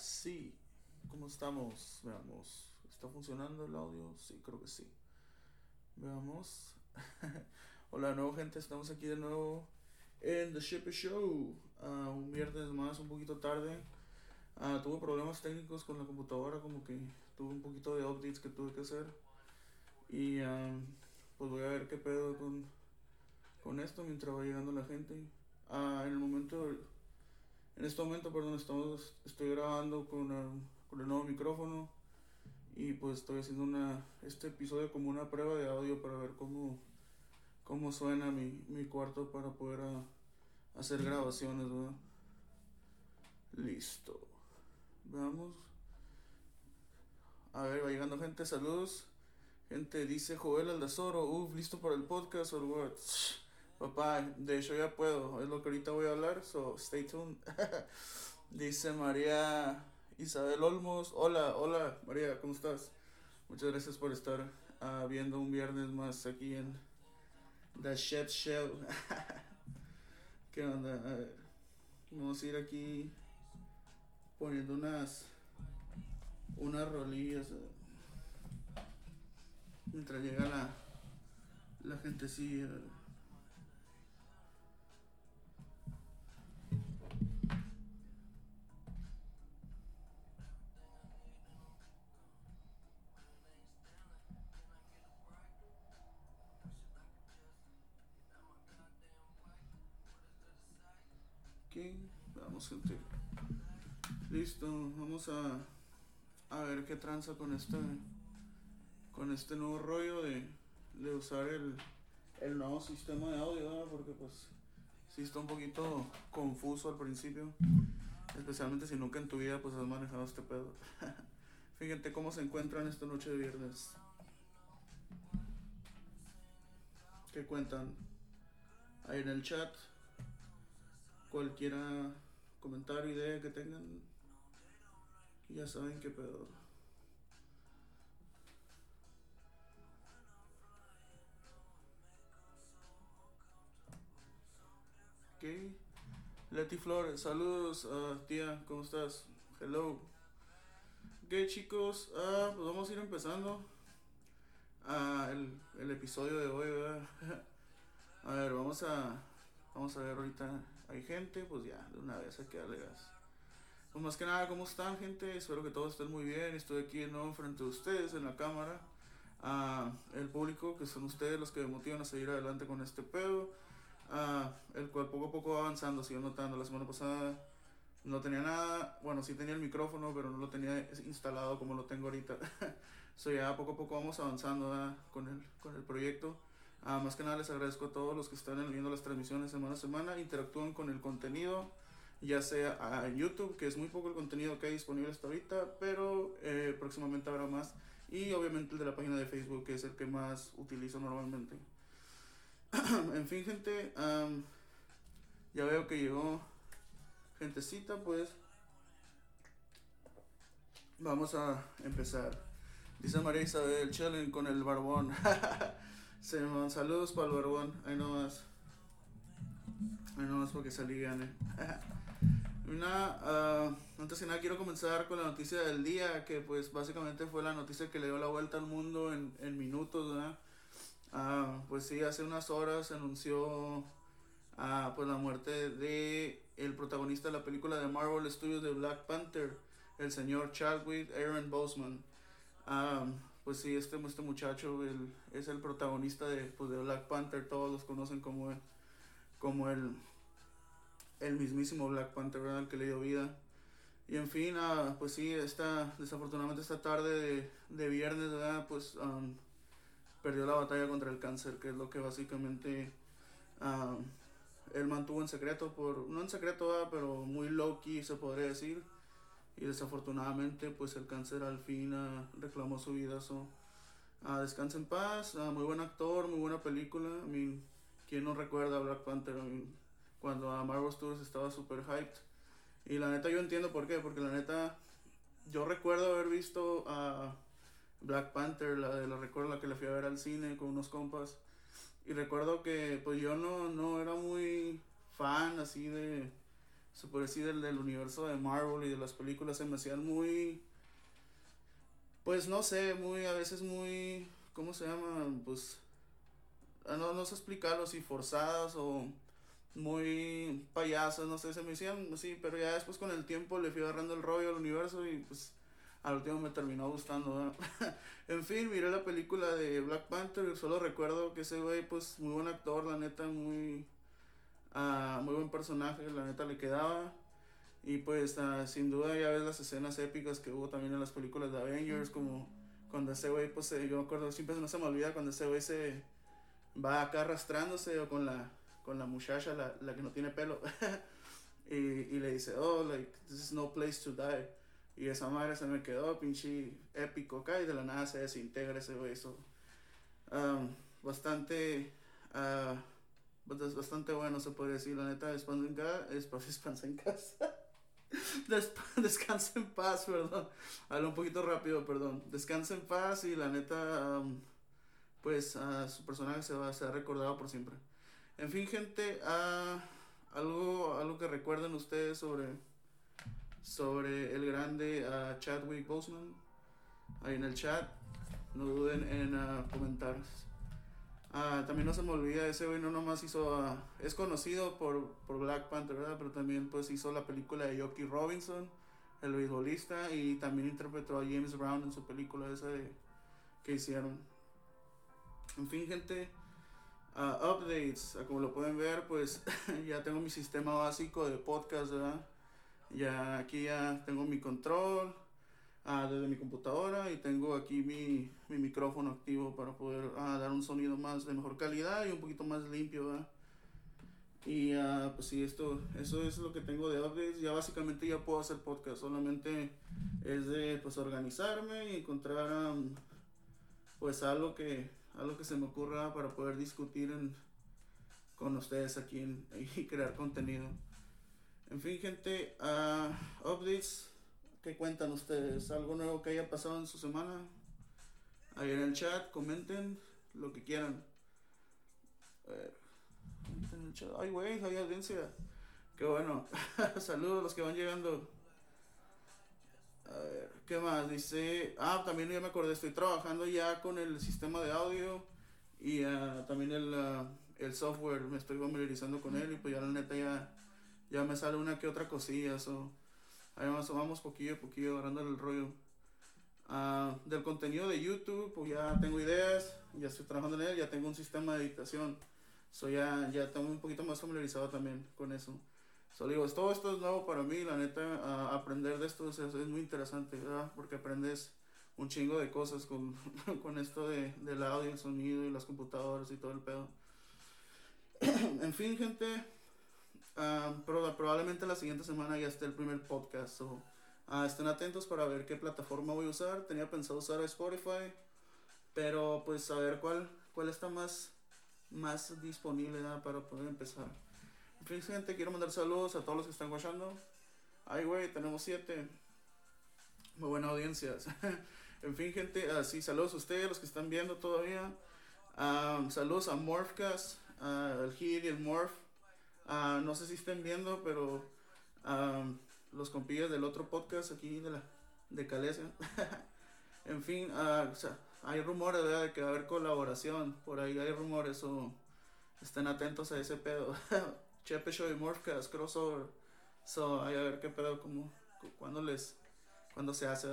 sí. ¿Cómo estamos? Veamos. ¿Está funcionando el audio? Sí, creo que sí. Veamos. Hola, nuevo gente. Estamos aquí de nuevo en The Ship Show. Ah, un viernes más, un poquito tarde. Ah, tuve problemas técnicos con la computadora, como que tuve un poquito de updates que tuve que hacer. Y ah, pues voy a ver qué pedo con, con esto mientras va llegando la gente. en el momento en este momento, perdón, estamos, estoy grabando con, con el nuevo micrófono y pues estoy haciendo una, este episodio como una prueba de audio para ver cómo, cómo suena mi, mi cuarto para poder ah, hacer grabaciones. Listo. Veamos. A ver, va llegando gente, saludos. Gente, dice Joel Aldazoro, uff, listo para el podcast or what? Papá, de hecho ya puedo, es lo que ahorita voy a hablar, so stay tuned. Dice María Isabel Olmos, hola, hola María, ¿cómo estás? Muchas gracias por estar uh, viendo un viernes más aquí en The Chef Show. ¿Qué onda? A ver, vamos a ir aquí poniendo unas unas rolillas mientras llega la la gente sí Vamos, gente. Listo, vamos a, a ver qué tranza con este con este nuevo rollo de, de usar el, el nuevo sistema de audio, porque pues sí está un poquito confuso al principio, especialmente si nunca en tu vida pues has manejado este pedo. Fíjate cómo se encuentran esta noche de viernes. ¿Qué cuentan? Ahí en el chat cualquiera comentario, idea que tengan, ya saben qué pedo. Ok. Leti Flores, saludos, uh, tía, ¿cómo estás? Hello. Ok, chicos, uh, pues vamos a ir empezando uh, el, el episodio de hoy, a ver, vamos a Vamos a ver ahorita, hay gente, pues ya, de una vez hay que darle gas. Pues más que nada, ¿cómo están gente? Espero que todos estén muy bien. Estoy aquí de nuevo frente a ustedes en la cámara. a el público, que son ustedes los que me motivan a seguir adelante con este pedo. el cual poco a poco va avanzando, sigo notando. La semana pasada no tenía nada, bueno, sí tenía el micrófono, pero no lo tenía instalado como lo tengo ahorita. so ya poco a poco vamos avanzando con el, con el proyecto. Ah, más que nada les agradezco a todos los que están viendo las transmisiones semana a semana, interactúen con el contenido, ya sea en YouTube, que es muy poco el contenido que hay disponible hasta ahorita, pero eh, próximamente habrá más, y obviamente el de la página de Facebook, que es el que más utilizo normalmente. en fin, gente, ya veo que llegó gentecita, pues vamos a empezar. Dice María Isabel, chilling con el barbón. saludos para el barbón. Ahí nomás. Ahí nomás porque salí. Una, uh, antes que nada quiero comenzar con la noticia del día, que pues básicamente fue la noticia que le dio la vuelta al mundo en, en minutos, ¿verdad? Uh, pues sí, hace unas horas se anunció uh, pues la muerte de el protagonista de la película de Marvel Studios de Black Panther, el señor Chadwick Aaron Boseman. Um, pues sí, este, este muchacho es el protagonista de, pues, de Black Panther, todos los conocen como, como el, el mismísimo Black Panther, ¿verdad? El que le dio vida. Y en fin, ah, pues sí, esta, desafortunadamente esta tarde de, viernes, ¿verdad? Pues um, perdió la batalla contra el cáncer, que es lo que básicamente um, él mantuvo en secreto, por no en secreto, pero muy low key se podría decir y desafortunadamente pues el cáncer al fin ah, reclamó su vida. So, uh, descansa en paz, ah, muy buen actor, muy buena película. I mean, ¿Quién no recuerda a Black Panther? cuando a Marvel Studios estaba super hyped. Y la neta yo entiendo por qué, porque la neta yo recuerdo haber visto a Black Panther, la de la recuerdo la que le fui a ver al cine con unos compas. Y recuerdo que pues yo no, no era muy fan así de se puede decir, del, del universo de Marvel y de las películas, se me hacían muy, pues no sé, muy, a veces muy, ¿cómo se llama? Pues, ah, no, no sé explicarlo, si forzadas o muy payasas, no sé, se me hacían así, pero ya después con el tiempo le fui agarrando el rollo al universo y pues al último me terminó gustando. en fin, miré la película de Black Panther y solo recuerdo que ese güey, pues muy buen actor, la neta, muy, uh, muy buen personaje, la neta le quedaba. Y pues uh, sin duda ya ves las escenas épicas que hubo también en las películas de Avengers, como cuando ese güey, pues yo me acuerdo, siempre no se me olvida cuando ese güey se va acá arrastrándose o con la, con la muchacha, la, la que no tiene pelo. y, y le dice, oh, like, this is no place to die. Y esa madre se me quedó pinche épico acá y de la nada se desintegra ese güey. Um, bastante, uh, bastante bueno se puede decir. La neta, descansa en. Descansa en casa. descansa en paz, perdón. Hablo un poquito rápido, perdón. Descansa en paz y la neta, pues su personaje se va a ser recordado por siempre. En fin, gente, uh, algo, algo que recuerden ustedes sobre sobre el grande uh, Chadwick Boseman ahí en el chat. No duden en uh, comentar. Uh, también no se me olvida, ese güey no nomás hizo, es conocido por, por Black Panther, ¿verdad? Pero también pues hizo la película de Yoki Robinson, el beisbolista, y también interpretó a James Brown en su película esa de, que hicieron. En fin, gente, updates, como lo pueden ver, pues ya tengo mi sistema básico de podcast, ¿verdad? Ya aquí ya tengo mi control ah, desde mi computadora y tengo aquí mi, mi micrófono activo para poder ah, dar un sonido más de mejor calidad y un poquito más limpio. Y uh, pues sí, esto, eso es lo que tengo de updates. Ya básicamente ya puedo hacer podcast. Solamente es de pues organizarme y encontrar pues algo que, algo que se me ocurra para poder discutir con ustedes aquí y crear contenido. En fin, gente, uh, updates. ¿Qué cuentan ustedes? ¿Algo nuevo que haya pasado en su semana? Ahí en el chat, comenten lo que quieran. A ver. Ay, güey, hay audiencia. Qué bueno. Saludos a los que van llegando. A ver, ¿qué más? Dice. Ah, también ya me acordé, estoy trabajando ya con el sistema de audio y uh, también el, uh, el software. Me estoy familiarizando con él y pues ya la neta ya ya me sale una que otra cosilla, eso. Ahí vamos, vamos poquillo a poquillo agarrando el rollo. Uh, del contenido de YouTube, pues ya tengo ideas, ya estoy trabajando en él, ya tengo un sistema de editación. So ya, ya estoy un poquito más familiarizado también con eso. So digo, todo esto es nuevo para mí, la neta, uh, aprender de esto es, es, muy interesante, ¿verdad? Porque aprendes un chingo de cosas con, con esto de, del audio, el sonido y las computadoras y todo el pedo. en fin, gente, Ah, probablemente la siguiente semana ya esté el primer podcast. So, uh, estén atentos para ver qué plataforma voy a usar. Tenía pensado usar Spotify, pero pues a ver cuál, cuál está más, más disponible para poder empezar. En fin, gente, quiero mandar saludos a todos los que están watchando. Ay, güey, tenemos siete. Muy buena audiencia. en fin, gente, así saludos a ustedes, los que están viendo todavía. Ah, saludos a Morphcast, al Hit y el Morph. Ah, no sé si estén viendo, pero los compillas del otro podcast aquí de la de Calesia. en fin, uh, hay rumores de que va a haber colaboración. Por ahí hay rumores o estén atentos a ese pedo. Chepe Show y Morphcast crossover. So, hay a ver qué pedo, como, cuando les, cuando se hace.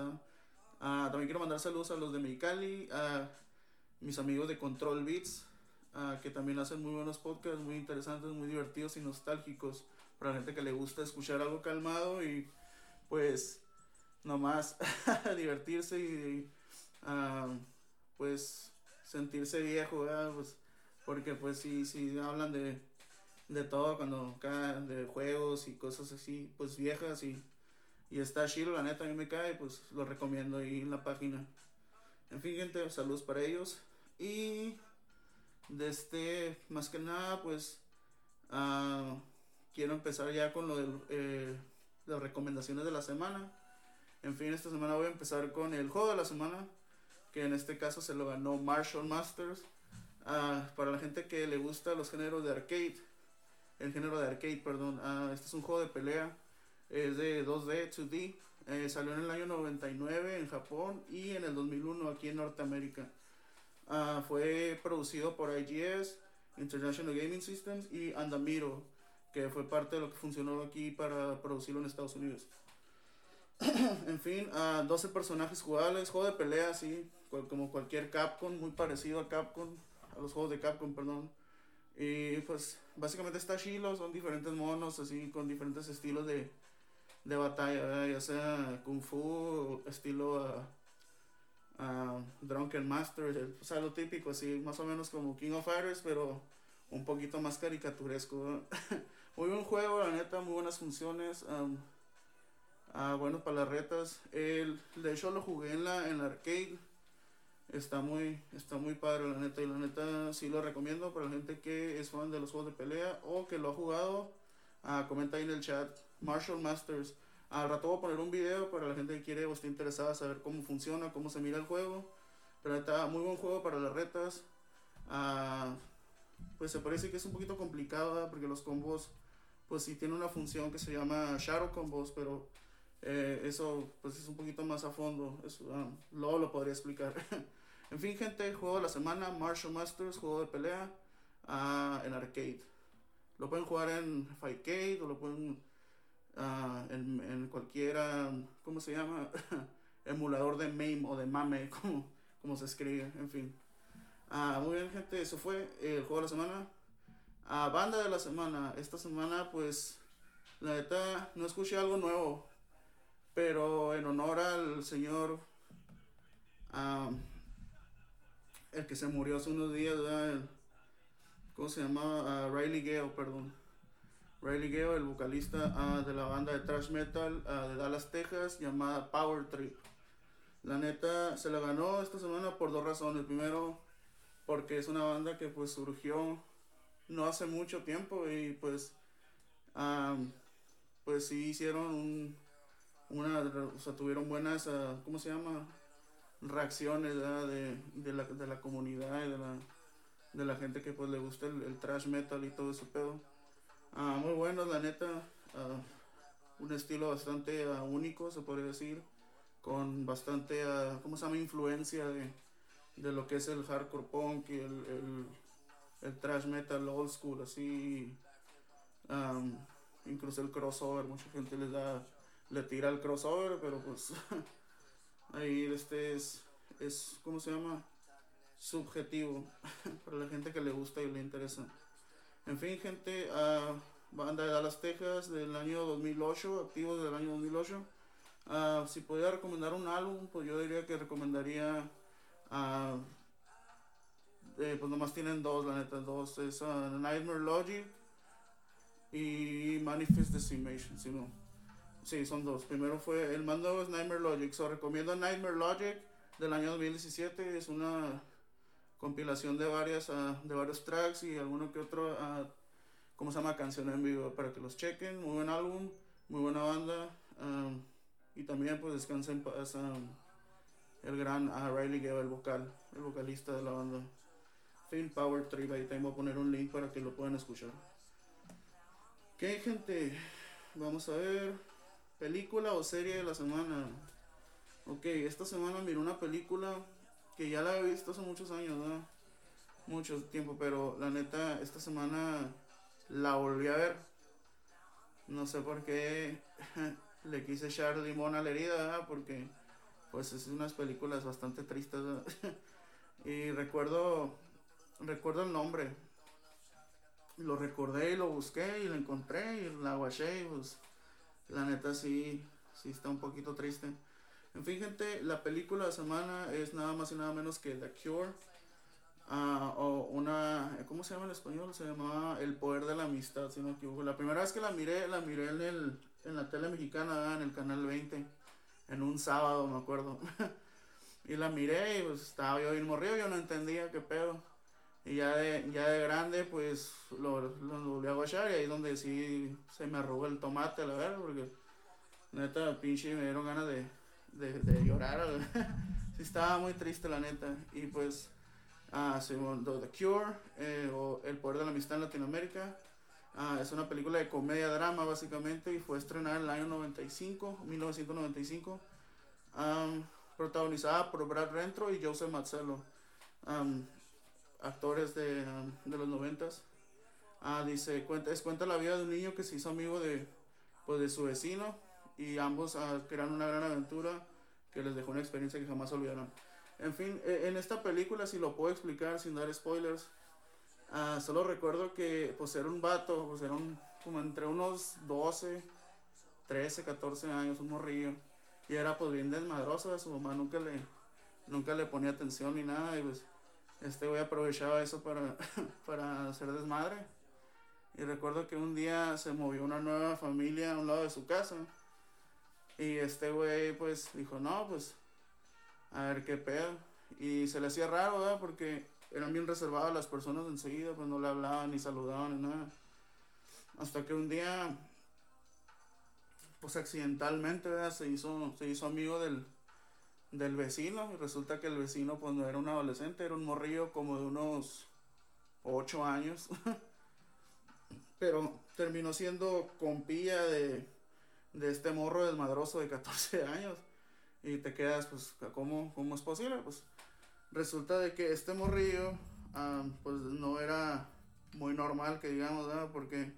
Ah, también quiero mandar saludos a los de Mexicali, a mis amigos de Control Beats, que también hacen muy buenos podcasts, muy interesantes, muy divertidos y nostálgicos para la gente que le gusta escuchar algo calmado y pues nomás divertirse y pues sentirse viejo, Pues, porque pues si, si hablan de, de todo cuando acá de juegos y cosas así, pues viejas y, y está chido, la neta a mí me cae, pues lo recomiendo ahí en la página. En fin, gente, saludos para ellos y de este, más que nada, pues uh, quiero empezar ya con lo de eh, las recomendaciones de la semana. En fin, esta semana voy a empezar con el juego de la semana, que en este caso se lo ganó Marshall Masters. Uh, para la gente que le gusta los géneros de arcade, el género de arcade, perdón. Ah, este es un juego de pelea, es de 2D, 2D. Eh, salió en el año 99 en Japón y en el 2001 aquí en Norteamérica. Ah, fue producido por IGS, International Gaming Systems y Andamiro, que fue parte de lo que funcionó aquí para producirlo en Estados Unidos. en fin, 12 personajes jugables, juego de pelea, sí, como cualquier Capcom, muy parecido a Capcom, a los juegos de Capcom, perdón. Y pues básicamente está chilo, son diferentes monos, así, con diferentes estilos de, de batalla, ya sea Kung Fu, estilo uh, Drunken Master, o sea, lo típico, así, más o menos como King of Fighters, pero un poquito más caricaturesco. muy buen juego, la neta, muy buenas funciones. Ah, bueno, para las retas. El, de hecho lo jugué en la, en la arcade. Está muy, está muy padre la neta. Y la neta sí lo recomiendo para la gente que es fan de los juegos de pelea o que lo ha jugado. Ah, comenta ahí en el chat. Marshall Masters. Al rato voy a poner un video para la gente que quiere o está interesada saber cómo funciona, cómo se mira el juego. Pero está muy buen juego para las retas. Ah, pues se parece que es un poquito complicado porque los combos, pues sí tiene una función que se llama Shadow Combos, pero eh, eso pues es un poquito más a fondo. Eso, ah, luego lo podría explicar. en fin, gente, juego de la semana, Martial Masters, juego de pelea uh, en arcade. Lo pueden jugar en Fightcade o lo pueden uh, en, en, cualquiera, ¿cómo se llama? Emulador de MAME o de MAME, como, como se escribe, en fin. Uh, muy bien, gente, eso fue el juego de la semana. a banda de la semana. Esta semana, pues, la neta, no escuché algo nuevo. Pero en honor al señor, el que se murió hace unos días, ¿cómo se llama? Riley Gale, perdón. Riley Gale, el vocalista ah, de la banda de thrash metal ah, de Dallas, Texas, llamada Power Trip. La neta se la ganó esta semana por dos razones. Primero, porque es una banda que pues surgió no hace mucho tiempo y pues, pues sí hicieron un, una, o sea, tuvieron buenas, uh, ¿cómo se llama? Reacciones de, de, la, de la comunidad y de la, de la gente que pues le gusta el, el trash metal y todo ese pedo. Uh, muy bueno, la neta. Uh, un estilo bastante único, se podría decir. Con bastante, ¿cómo se llama? Influencia de, de lo que es el hardcore punk y el, el, el trash metal old school, así. Um, incluso el crossover, mucha gente les da le tira el crossover, pero pues ahí este es, es, ¿cómo se llama? Subjetivo para la gente que le gusta y le interesa. En fin, gente, uh, banda de Dallas, Texas del año 2008, activos del año 2008. Uh, si pudiera recomendar un álbum, pues yo diría que recomendaría, uh, pues nomás tienen dos, la neta, dos, es Nightmare Logic y Manifest Decimation, si no. Sí, son dos. Primero fue el mando es Nightmare Logic. So, recomiendo Nightmare Logic del año 2017. Es una compilación de varias uh, de varios tracks y alguno que otro, uh, ¿cómo se llama? Canción en vivo para que los chequen. Muy buen álbum, muy buena banda. Um, y también pues descansen el gran uh, Riley Gale, el vocal, el vocalista de la banda. Film Power Trip, ahí también voy a poner un link para que lo puedan escuchar. Ok, gente, vamos a ver. Película o serie de la semana. Ok, esta semana miré una película que ya la he visto hace muchos años, ¿no? Mucho tiempo, pero la neta, esta semana la volví a ver. No sé por qué le quise echar limón a la herida, Porque, pues, es unas películas bastante tristes, y recuerdo, recuerdo el nombre. Lo recordé y lo busqué y lo encontré y la guaché y pues la neta sí, sí está un poquito triste. En fin, gente, la película de semana es nada más y nada menos que The Cure. Uh, o una, ¿cómo se llama en español? Se llama El Poder de la Amistad, si no me equivoco. La primera vez que la miré, la miré en, el, en la tele mexicana, en el canal 20, en un sábado, me acuerdo. y la miré y pues estaba yo bien morrido, yo no entendía qué pedo. Y ya de, ya de grande, pues lo, lo, volví a guachar y ahí donde sí se me arrugó el tomate, la verdad, porque neta, pinche, me dieron ganas de, de, de llorar. sí, estaba muy triste, la neta. Y pues, ah, segundo The Cure, eh, o El Poder de la Amistad en Latinoamérica. Ah, es una película de comedia-drama básicamente y fue estrenada en el año 95, 1995. protagonizada por Brad Rentro y Joseph Mazzello, actores de, de, los noventas. Ah, dice, cuenta, es cuenta la vida de un niño que se hizo amigo de, pues, de su vecino y ambos uh, una gran aventura que les dejó una experiencia que jamás olvidarán. En fin, e, en esta película, si lo puedo explicar sin dar spoilers, uh, solo recuerdo que pues era un vato, pues era un, como entre unos 12, 13, 14 años, un morrillo. Y era pues bien desmadroso, a su mamá nunca le, nunca le ponía atención ni nada. Y pues este güey aprovechaba eso para, para hacer desmadre. Y recuerdo que un día se movió una nueva familia a un lado de su casa. Y este güey pues dijo, no, pues a ver qué pedo. Y se le hacía raro, ¿verdad? Porque eran bien reservadas las personas enseguida, pues no le hablaban ni saludaban ni nada. Hasta que un día, pues accidentalmente, ¿verdad? Se hizo, se hizo amigo del, del vecino. Y resulta que el vecino, pues no era un adolescente, era un morrillo como de unos 8 años. Pero terminó siendo compilla de de este morro desmadroso de 14 años. Y te quedas, pues, ¿cómo, cómo es posible? Pues resulta de que este morrillo, pues no era muy normal, que digamos, Porque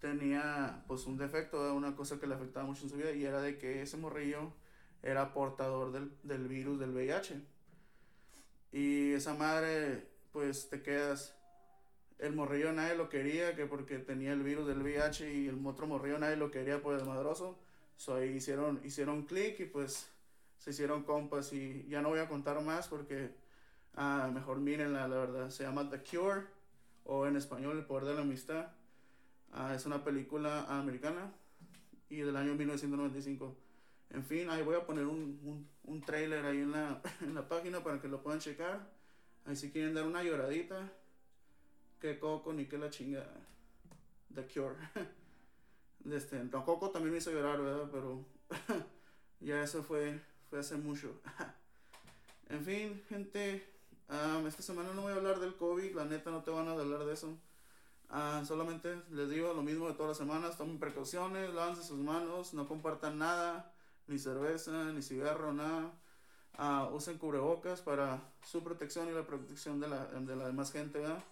tenía, pues, un defecto, una cosa que le afectaba mucho en su vida, y era de que ese morrillo era portador del, del virus del VIH. Y esa madre, pues, te quedas el morrillo nadie lo quería, que porque tenía el virus del VIH y el otro morrillo nadie lo quería por el madroso. So ahí hicieron, hicieron clic y pues se hicieron compas y ya no voy a contar más porque ah, mejor miren la verdad. Se llama The Cure o en español El Poder de la Amistad. Ah, es una película americana y del año 1995. En fin, ahí voy a poner un, un, un trailer ahí en la, en la página para que lo puedan checar. Ahí si quieren dar una lloradita que Coco ni que la chinga The Cure. Este, Coco también me hizo llorar, ¿verdad? Pero ya eso fue, fue hace mucho. en fin, gente, esta semana no voy a hablar del COVID, la neta no te van a hablar de eso. Uh, solamente les digo lo mismo de todas las semanas, tomen precauciones, lávense sus manos, no compartan nada, ni cerveza, ni cigarro, nada. Uh, usen cubrebocas para su protección y la protección de la, de la demás gente, ¿verdad?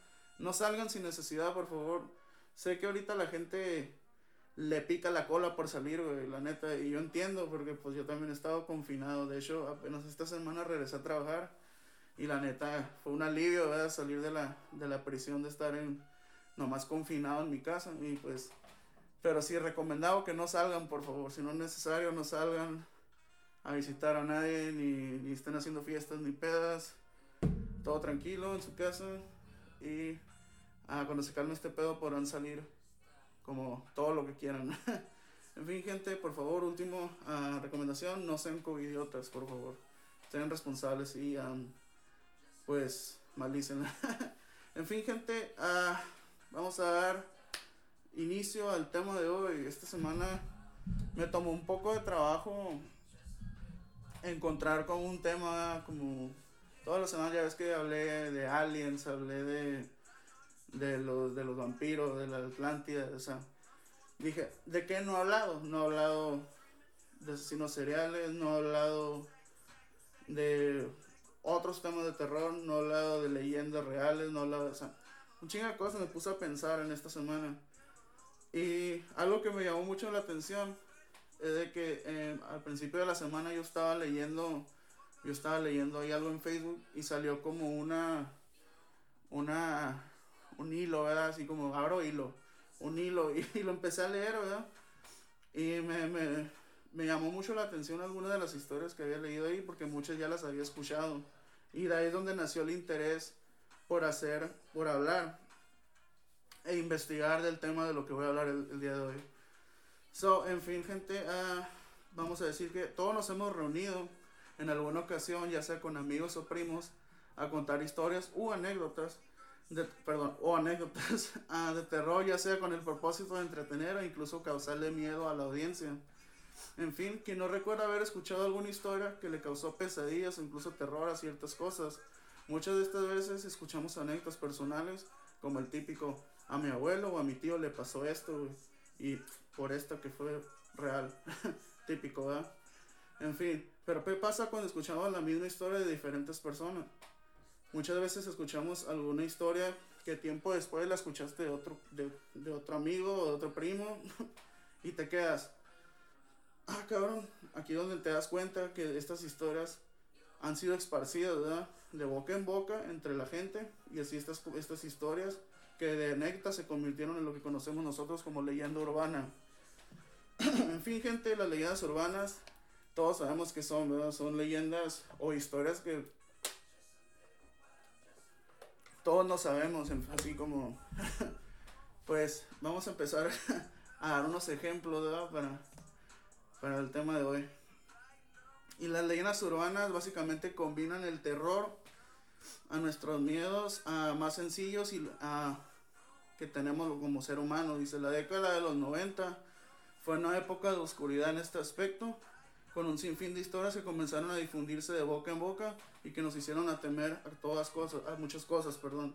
No salgan sin necesidad, por favor. Sé que ahorita la gente le pica la cola por salir, güey, la neta. Y yo entiendo, porque pues yo también he estado confinado. De hecho, apenas esta semana regresé a trabajar. Y la neta, fue un alivio, ¿verdad? Salir de la, de la prisión de estar en nomás confinado en mi casa. Y pues, pero sí, recomendado que no salgan, por favor. Si no es necesario, no salgan a visitar a nadie, ni, ni estén haciendo fiestas, ni pedas. Todo tranquilo en su casa. Y Ah, cuando se calme este pedo podrán salir como todo lo que quieran. en fin, gente, por favor, último uh, recomendación, no sean covidiotas, por favor. Sean responsables y pues malicen. en fin, gente, uh, vamos a dar inicio al tema de hoy. Esta semana me tomó un poco de trabajo encontrar como un tema como todas las semanas ya ves que hablé de aliens, hablé de de los, de los vampiros, de la Atlántida, o sea, dije, ¿de qué no he hablado? No he hablado de asesinos seriales, no he hablado de otros temas de terror, no he hablado de leyendas reales, no he hablado de, o sea, un chingo de cosas me puse a pensar en esta semana. Y algo que me llamó mucho la atención es de que eh, al principio de la semana yo estaba leyendo, yo estaba leyendo ahí algo en Facebook y salió como una, una un hilo, ¿verdad? Así como abro hilo, un hilo, y, lo empecé a leer, ¿verdad? Y me, me, me, llamó mucho la atención algunas de las historias que había leído ahí, porque muchas ya las había escuchado. Y de ahí es donde nació el interés por hacer, por hablar e investigar del tema de lo que voy a hablar el, día de hoy. So, en fin, gente, uh, vamos a decir que todos nos hemos reunido en alguna ocasión, ya sea con amigos o primos, a contar historias u anécdotas de, perdón, o anécdotas ah, de terror, ya sea con el propósito de entretener o incluso causarle miedo a la audiencia. En fin, quien no recuerda haber escuchado alguna historia que le causó pesadillas o incluso terror a ciertas cosas. Muchas de estas veces escuchamos anécdotas personales, como el típico, a mi abuelo o a mi tío le pasó esto, y por esto que fue real, típico, ¿verdad? En fin, pero ¿qué pasa cuando escuchamos la misma historia de diferentes personas? Muchas veces escuchamos alguna historia que tiempo después la escuchaste de otro, de, otro amigo o de otro primo y te quedas, ah, cabrón, aquí donde te das cuenta que estas historias han sido esparcidas. De boca en boca entre la gente y así estas, estas historias que de anécdotas se convirtieron en lo que conocemos nosotros como leyenda urbana. en fin, gente, las leyendas urbanas, todos sabemos que son. Son leyendas o historias que todos no sabemos, así como, pues vamos a empezar a dar unos ejemplos. Para, para el tema de hoy. Y las leyendas urbanas básicamente combinan el terror a nuestros miedos a más sencillos y a que tenemos como ser humano. Dice, la década de los 90 fue una época de oscuridad en este aspecto, con un sinfín de historias que comenzaron a difundirse de boca en boca y que nos hicieron a temer a todas cosas, a muchas cosas, perdón.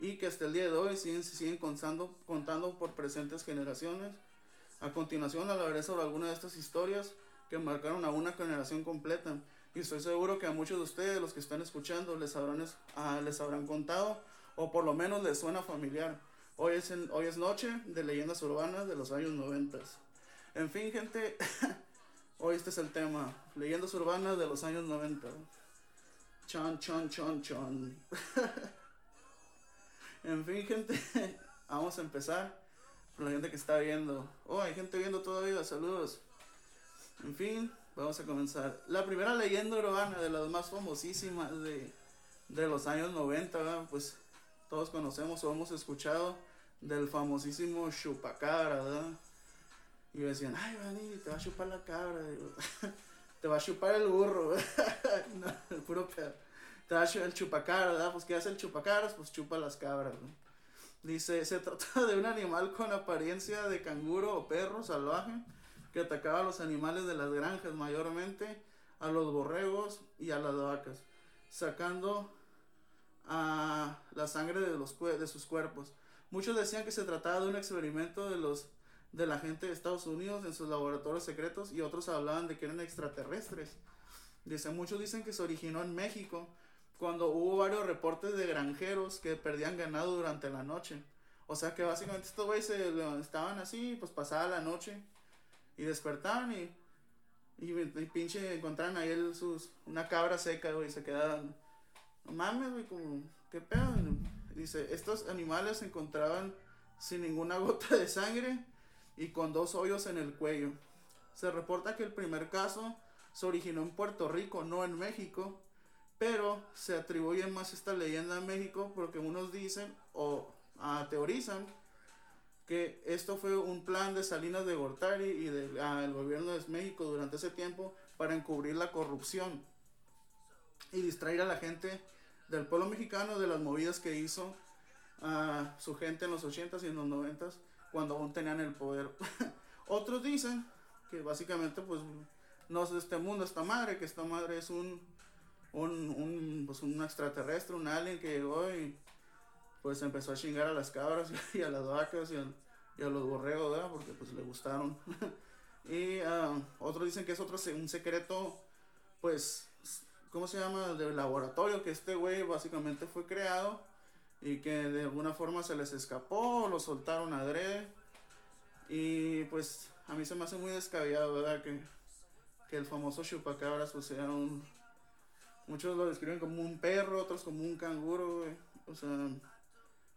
Y que hasta el día de hoy siguen, siguen contando, contando por presentes generaciones. A continuación hablaré sobre algunas de estas historias que marcaron a una generación completa. Y estoy seguro que a muchos de ustedes, los que están escuchando, les habrán, ah, les habrán contado o por lo menos les suena familiar. Hoy es, hoy es noche de leyendas urbanas de los años 90. En fin, gente, hoy este es el tema. Leyendas urbanas de los años 90. Chon, chon, chon, chon. en fin, gente, vamos a empezar. Por la gente que está viendo. Oh, hay gente viendo todavía. Saludos. En fin, vamos a comenzar. La primera leyenda urbana de las más famosísimas de, de los años 90, pues todos conocemos o hemos escuchado del famosísimo chupacabra, ¿verdad? Y me decían, ay, Vani, te va a chupar la cabra. te va a chupar el burro, no, el puro pedo. Te va a chupar el chupacabra, ¿verdad? Pues, ¿qué hace el chupacabras? Pues chupa las cabras, ¿no? Dice, se trata de un animal con apariencia de canguro o perro salvaje que atacaba a los animales de las granjas, mayormente a los borregos y a las vacas, sacando a la sangre de, los, de sus cuerpos. Muchos decían que se trataba de un experimento de los de la gente de Estados Unidos en sus laboratorios secretos y otros hablaban de que eran extraterrestres. Dice, muchos dicen que se originó en México cuando hubo varios reportes de granjeros que perdían ganado durante la noche. O sea que básicamente estos güeyes estaban así, pues pasaba la noche y despertaban y, y, pinche encontraban ahí el, sus, una cabra seca, y se quedaban, no mames, güey, como, ¿qué pedo? Dice, estos animales se encontraban sin ninguna gota de sangre y con dos hoyos en el cuello. Se reporta que el primer caso se originó en Puerto Rico, no en México, pero se atribuye más esta leyenda a México porque unos dicen o ah, teorizan que esto fue un plan de Salinas de Gortari y del ah, gobierno de México durante ese tiempo para encubrir la corrupción y distraer a la gente del pueblo mexicano de las movidas que hizo a su gente en los 80s y en los 90s cuando aún tenían el poder. Otros dicen que básicamente pues no es de este mundo esta madre, que esta madre es un un, un, pues, un extraterrestre, un alien que llegó y pues empezó a chingar a las cabras y a las vacas y a, los borregos, ¿verdad? Porque pues le gustaron. y uh, otros dicen que es otro un secreto, pues ¿cómo se llama? Del laboratorio que este güey básicamente fue creado y que de alguna forma se les escapó, lo soltaron a Dre. Y pues a mí se me hace muy descabellado, ¿verdad? Que, que el famoso chupacabras pues sea un... Muchos lo describen como un perro, otros como un canguro, güey. O sea,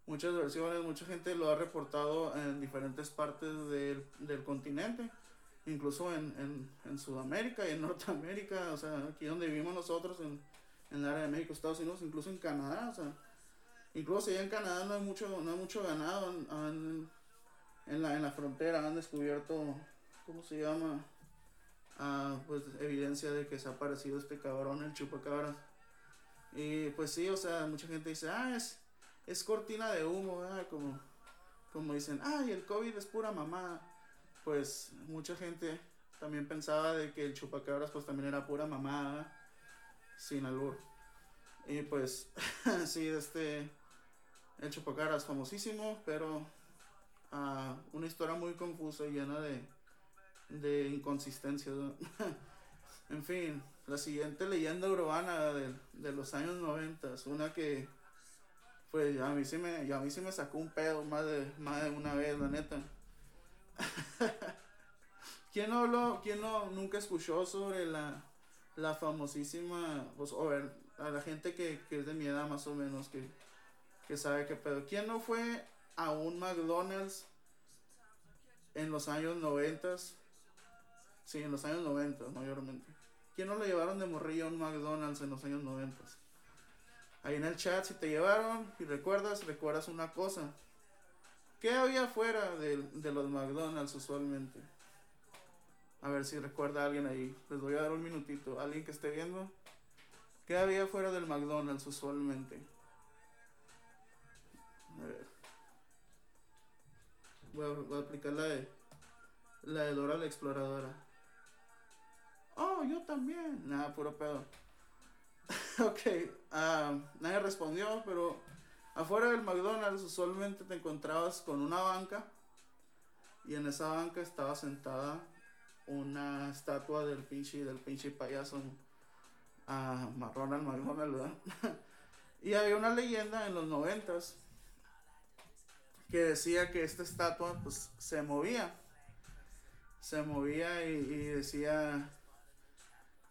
muchas versiones, mucha gente lo ha reportado en diferentes partes del, del continente incluso en, en, en, Sudamérica y en Norteamérica, o sea, aquí donde vivimos nosotros, en, en el área de México, Estados Unidos, incluso en Canadá, o sea, incluso allá en Canadá no hay mucho, no hay mucho ganado, en, en, la, en la frontera han descubierto, ¿cómo se llama? Ah, pues evidencia de que se ha aparecido este cabrón, el chupacabras. Y pues sí, o sea, mucha gente dice, ah, es, es cortina de humo, Como, como dicen, ay, el COVID es pura mamá pues mucha gente también pensaba de que el chupacabras pues también era pura mamada, sin albur. Y pues, sí, este, El Chupacaras, famosísimo, pero ah, una historia muy confusa y llena de, de inconsistencias. en fin, la siguiente leyenda urbana de, de los años 90, una que pues a mí sí me, a mí sí me sacó un pedo más de, más de una vez, la neta. ¿Quién no habló, quién no nunca escuchó sobre la, la famosísima, pues, a la gente que, que es de mi edad más o menos, que, que sabe qué pedo. ¿Quién no fue a un McDonald's en los años 90? Sí, en los años 90 mayormente. ¿Quién no le llevaron de morrillo a un McDonald's en los años 90? Ahí en el chat, si te llevaron y recuerdas, recuerdas una cosa. ¿Qué había fuera de, de los McDonald's usualmente? A ver si recuerda alguien ahí. Les voy a dar un minutito. Alguien que esté viendo. ¿Qué había fuera del McDonald's usualmente? Voy a, aplicar la de. La de Dora la exploradora. Oh, yo también. Nada, puro pedo. ok. ah, nadie respondió, pero afuera del McDonald's usualmente te encontrabas con una banca. Y en esa banca estaba sentada una estatua del pinche, del pinche payaso a marrón al McDonald's, y había una leyenda en los noventas que decía que esta estatua pues se movía. Se movía y, y decía,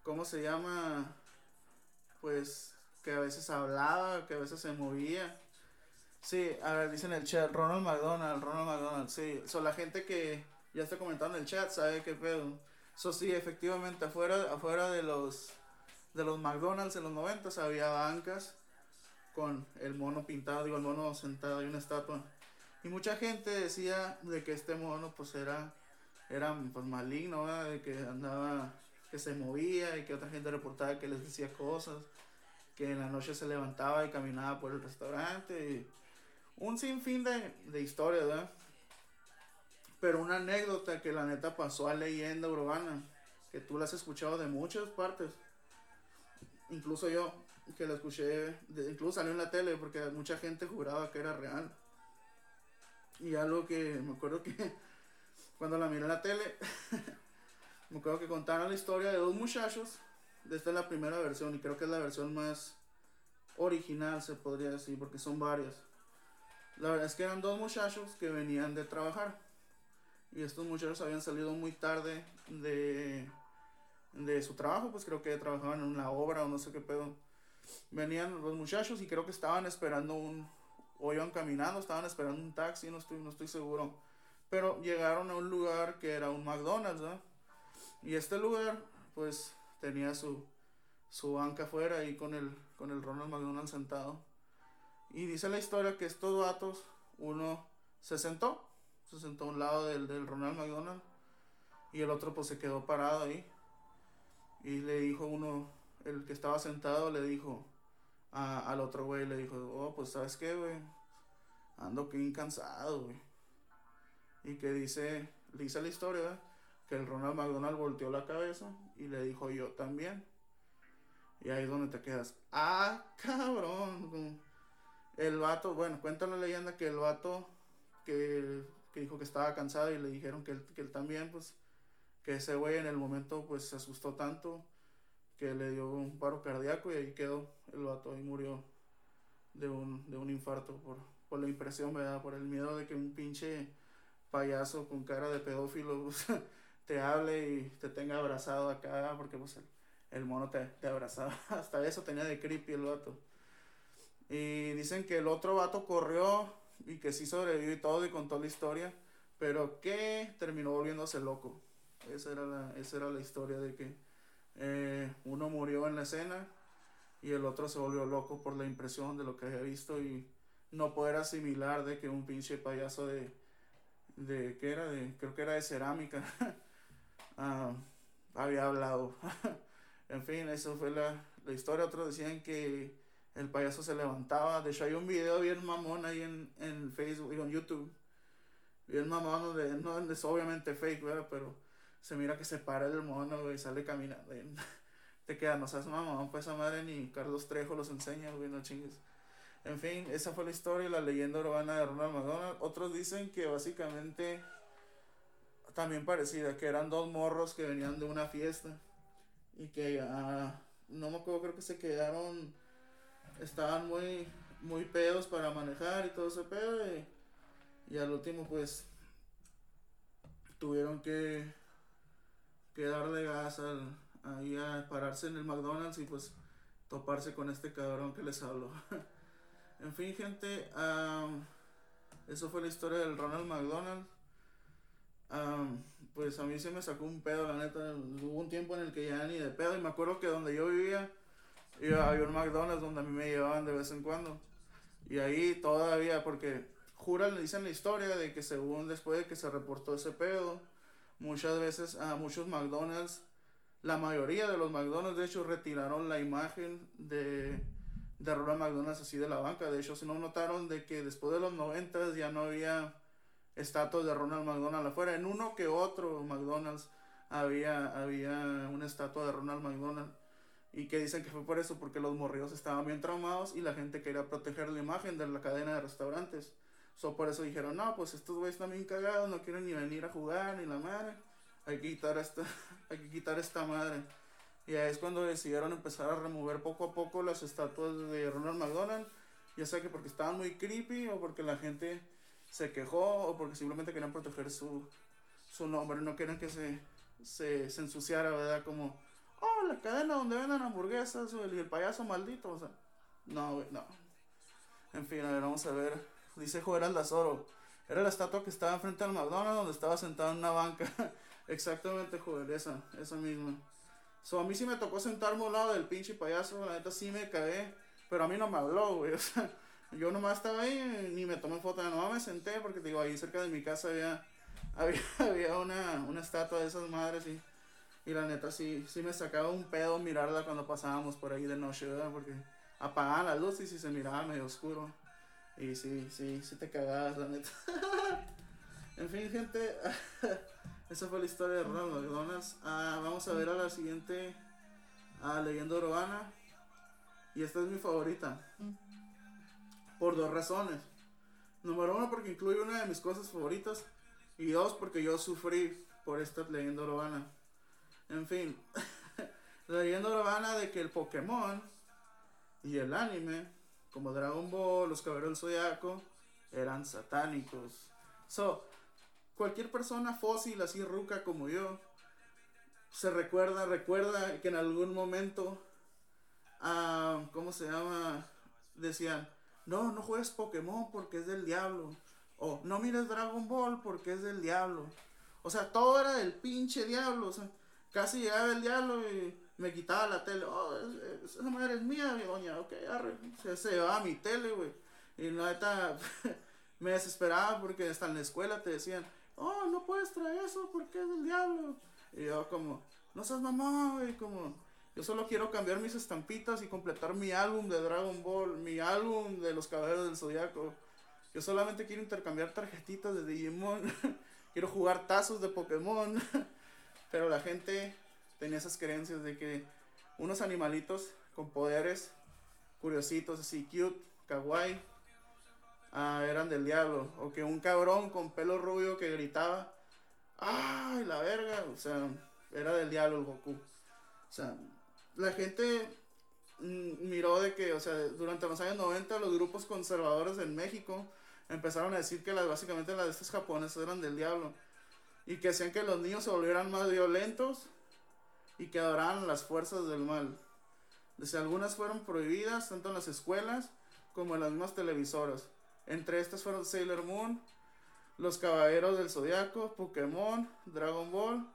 ¿cómo se llama? Pues que a veces hablaba, que a veces se movía. Sí, a ver, dicen en el chat, Ronald McDonald, Ronald McDonald, sí. Son la gente que ya está comentando en el chat, sabe qué pedo. Eso sí, efectivamente, afuera, afuera de los de los McDonald's en los 90 había bancas con el mono pintado, digo, el mono sentado y una estatua. Y mucha gente decía de que este mono pues era, era pues maligno, ¿verdad? de que andaba, que se movía y que otra gente reportaba que les decía cosas, que en la noche se levantaba y caminaba por el restaurante. Y un sinfín de, de historias, ¿verdad? Pero una anécdota que la neta pasó a leyenda urbana, que tú la has escuchado de muchas partes. Incluso yo, que la escuché, incluso salió en la tele porque mucha gente juraba que era real. Y algo que me acuerdo que cuando la miré en la tele, me acuerdo que contaron la historia de dos muchachos. Esta es la primera versión y creo que es la versión más original, se podría decir, porque son varias. La verdad es que eran dos muchachos que venían de trabajar. Y estos muchachos habían salido muy tarde de, de su trabajo, pues creo que trabajaban en una obra o no sé qué pedo. Venían los muchachos y creo que estaban esperando un, o iban caminando, estaban esperando un taxi, no estoy, no estoy seguro. Pero llegaron a un lugar que era un McDonald's, ¿verdad? Y este lugar, pues, tenía su, su banca afuera ahí con el, con el Ronald McDonald sentado. Y dice la historia que estos vatos, uno se sentó, se sentó a un lado del, del Ronald McDonald y el otro pues se quedó parado ahí. Y le dijo uno, el que estaba sentado, le dijo a- al otro güey, le dijo, oh, pues sabes qué, güey, ando bien cansado, güey. Y que dice, dice la historia, que el Ronald McDonald volteó la cabeza y le dijo yo también. Y ahí es donde te quedas, ah, cabrón. El vato, bueno, cuenta la leyenda que el vato que, que dijo que estaba cansado y le dijeron que él, que él también, pues, que ese güey en el momento, pues, se asustó tanto que le dio un paro cardíaco y ahí quedó el vato y murió de un, de un infarto por, por la impresión, ¿verdad? Por el miedo de que un pinche payaso con cara de pedófilo te hable y te tenga abrazado acá, porque pues el, el mono te, te abrazaba. Hasta eso tenía de creepy el vato. Y dicen que el otro vato corrió y que sí sobrevivió y todo y contó la historia, pero que terminó volviéndose loco. Esa era la, esa era la historia de que eh, uno murió en la escena y el otro se volvió loco por la impresión de lo que había visto y no poder asimilar de que un pinche payaso de, de ¿qué era? De, creo que era de cerámica, ah, había hablado. en fin, eso fue la, la historia. Otros decían que el payaso se levantaba. De hecho, hay un video bien mamón ahí en, en Facebook y en YouTube. Bien mamón, donde no es obviamente fake, ¿verdad? Pero se mira que se para el mono, güey, sale caminando. te queda, no seas mamón, pues esa madre ni Carlos Trejo los enseña, güey, no chingues. En fin, esa fue la historia la leyenda urbana de Ronald McDonald. Otros dicen que básicamente también parecida, que eran dos morros que venían de una fiesta y que ah, no me acuerdo, creo que se quedaron, estaban muy, muy pedos para manejar y todo ese pedo y al último pues tuvieron que, que darle gas al, ahí a pararse en el McDonald's y pues toparse con este cabrón que les habló. en fin, gente, eso fue la historia del Ronald McDonald. pues a mí se me sacó un pedo, la neta. Hubo un tiempo en el que ya ni de pedo. Y me acuerdo que donde yo vivía, había un McDonald's donde a mí me llevaban de vez en cuando. Y ahí todavía, porque juran, dicen la historia de que según después de que se reportó ese pedo, muchas veces a muchos McDonald's la mayoría de los McDonald's, de hecho, retiraron la imagen de, de Ronald McDonald's así de la banca. De hecho, si no notaron de que después de los 90 ya no había estatuas de Ronald McDonald afuera. En uno que otro McDonald's había, había una estatua de Ronald McDonald. Y que dicen que fue por eso, porque los morridos estaban bien traumados y la gente quería proteger la imagen de la cadena de restaurantes. So, por eso dijeron, no, pues estos güeyes están bien cagados, no quieren ni venir a jugar, ni la madre hay que quitar esta, hay que quitar esta madre. Y ahí es cuando decidieron empezar a remover poco a poco las estatuas de Ronald McDonald, ya sea que porque estaban muy creepy o porque la gente se quejó o porque simplemente querían proteger su, su nombre, no querían que se, se, se ensuciara, ¿verdad? Como, oh, la cadena donde venden hamburguesas y el, payaso maldito, o sea, no, no. En fin, a ver, vamos a ver. Dice Joel Aldazoro. Era la estatua que estaba enfrente al McDonald's donde estaba sentado en una banca. Exactamente, joder, esa, esa misma. So, a mí sí me tocó sentarme al lado del pinche payaso, la neta sí me cagué, pero a mí no me habló, güey, o sea, yo nomás estaba ahí, ni me tomé foto, nomás me senté porque digo, ahí cerca de mi casa había, había, había una, una estatua de esas madres y, y la neta sí, sí me sacaba un pedo mirarla cuando pasábamos por ahí de noche, ¿verdad? Porque apagaban la luz y si se miraba medio oscuro. Y sí, sí, sí te cagabas, la neta. en fin, gente. Esa fue la historia de Ronald McDonald's. Ah, vamos a ver a la siguiente a leyenda urbana. Y esta es mi favorita. Por dos razones. Número uno, porque incluye una de mis cosas favoritas. Y dos, porque yo sufrí por esta leyenda urbana. En fin, la leyenda urbana de que el Pokémon y el anime, como Dragon Ball, los Caballeros del eran satánicos. So, cualquier persona fósil, así ruca como yo, se recuerda, recuerda que en algún momento, ah, ¿cómo se llama? Decían, no, no juegues Pokémon porque es del diablo. O no mires Dragon Ball porque es del diablo. O sea, todo era del pinche diablo. Casi llegaba el diablo y me quitaba la tele. Oh, esa madre es mía, mi doña. Ok, arre. Se, se llevaba mi tele, güey. Y la neta me desesperaba porque hasta en la escuela te decían, oh, no puedes traer eso porque es del diablo. Y yo como, no seas mamá, güey, como, yo solo quiero cambiar mis estampitas y completar mi álbum de Dragon Ball, mi álbum de los caballeros del zodiaco. Yo solamente quiero intercambiar tarjetitas de Digimon, quiero jugar tazos de Pokémon. Pero la gente tenía esas creencias de que unos animalitos con poderes curiositos, así cute, kawaii, ah, eran del diablo. O que un cabrón con pelo rubio que gritaba, ¡ay, la verga! O sea, era del diablo el Goku. O sea, la gente mm, miró de que, o sea, durante los años 90 los grupos conservadores en México empezaron a decir que las, básicamente las de estos japoneses eran del diablo. Y que hacían que los niños se volvieran más violentos y que adoraran las fuerzas del mal. Desde algunas fueron prohibidas tanto en las escuelas como en las mismas televisoras. Entre estas fueron Sailor Moon, Los Caballeros del Zodiaco, Pokémon, Dragon Ball.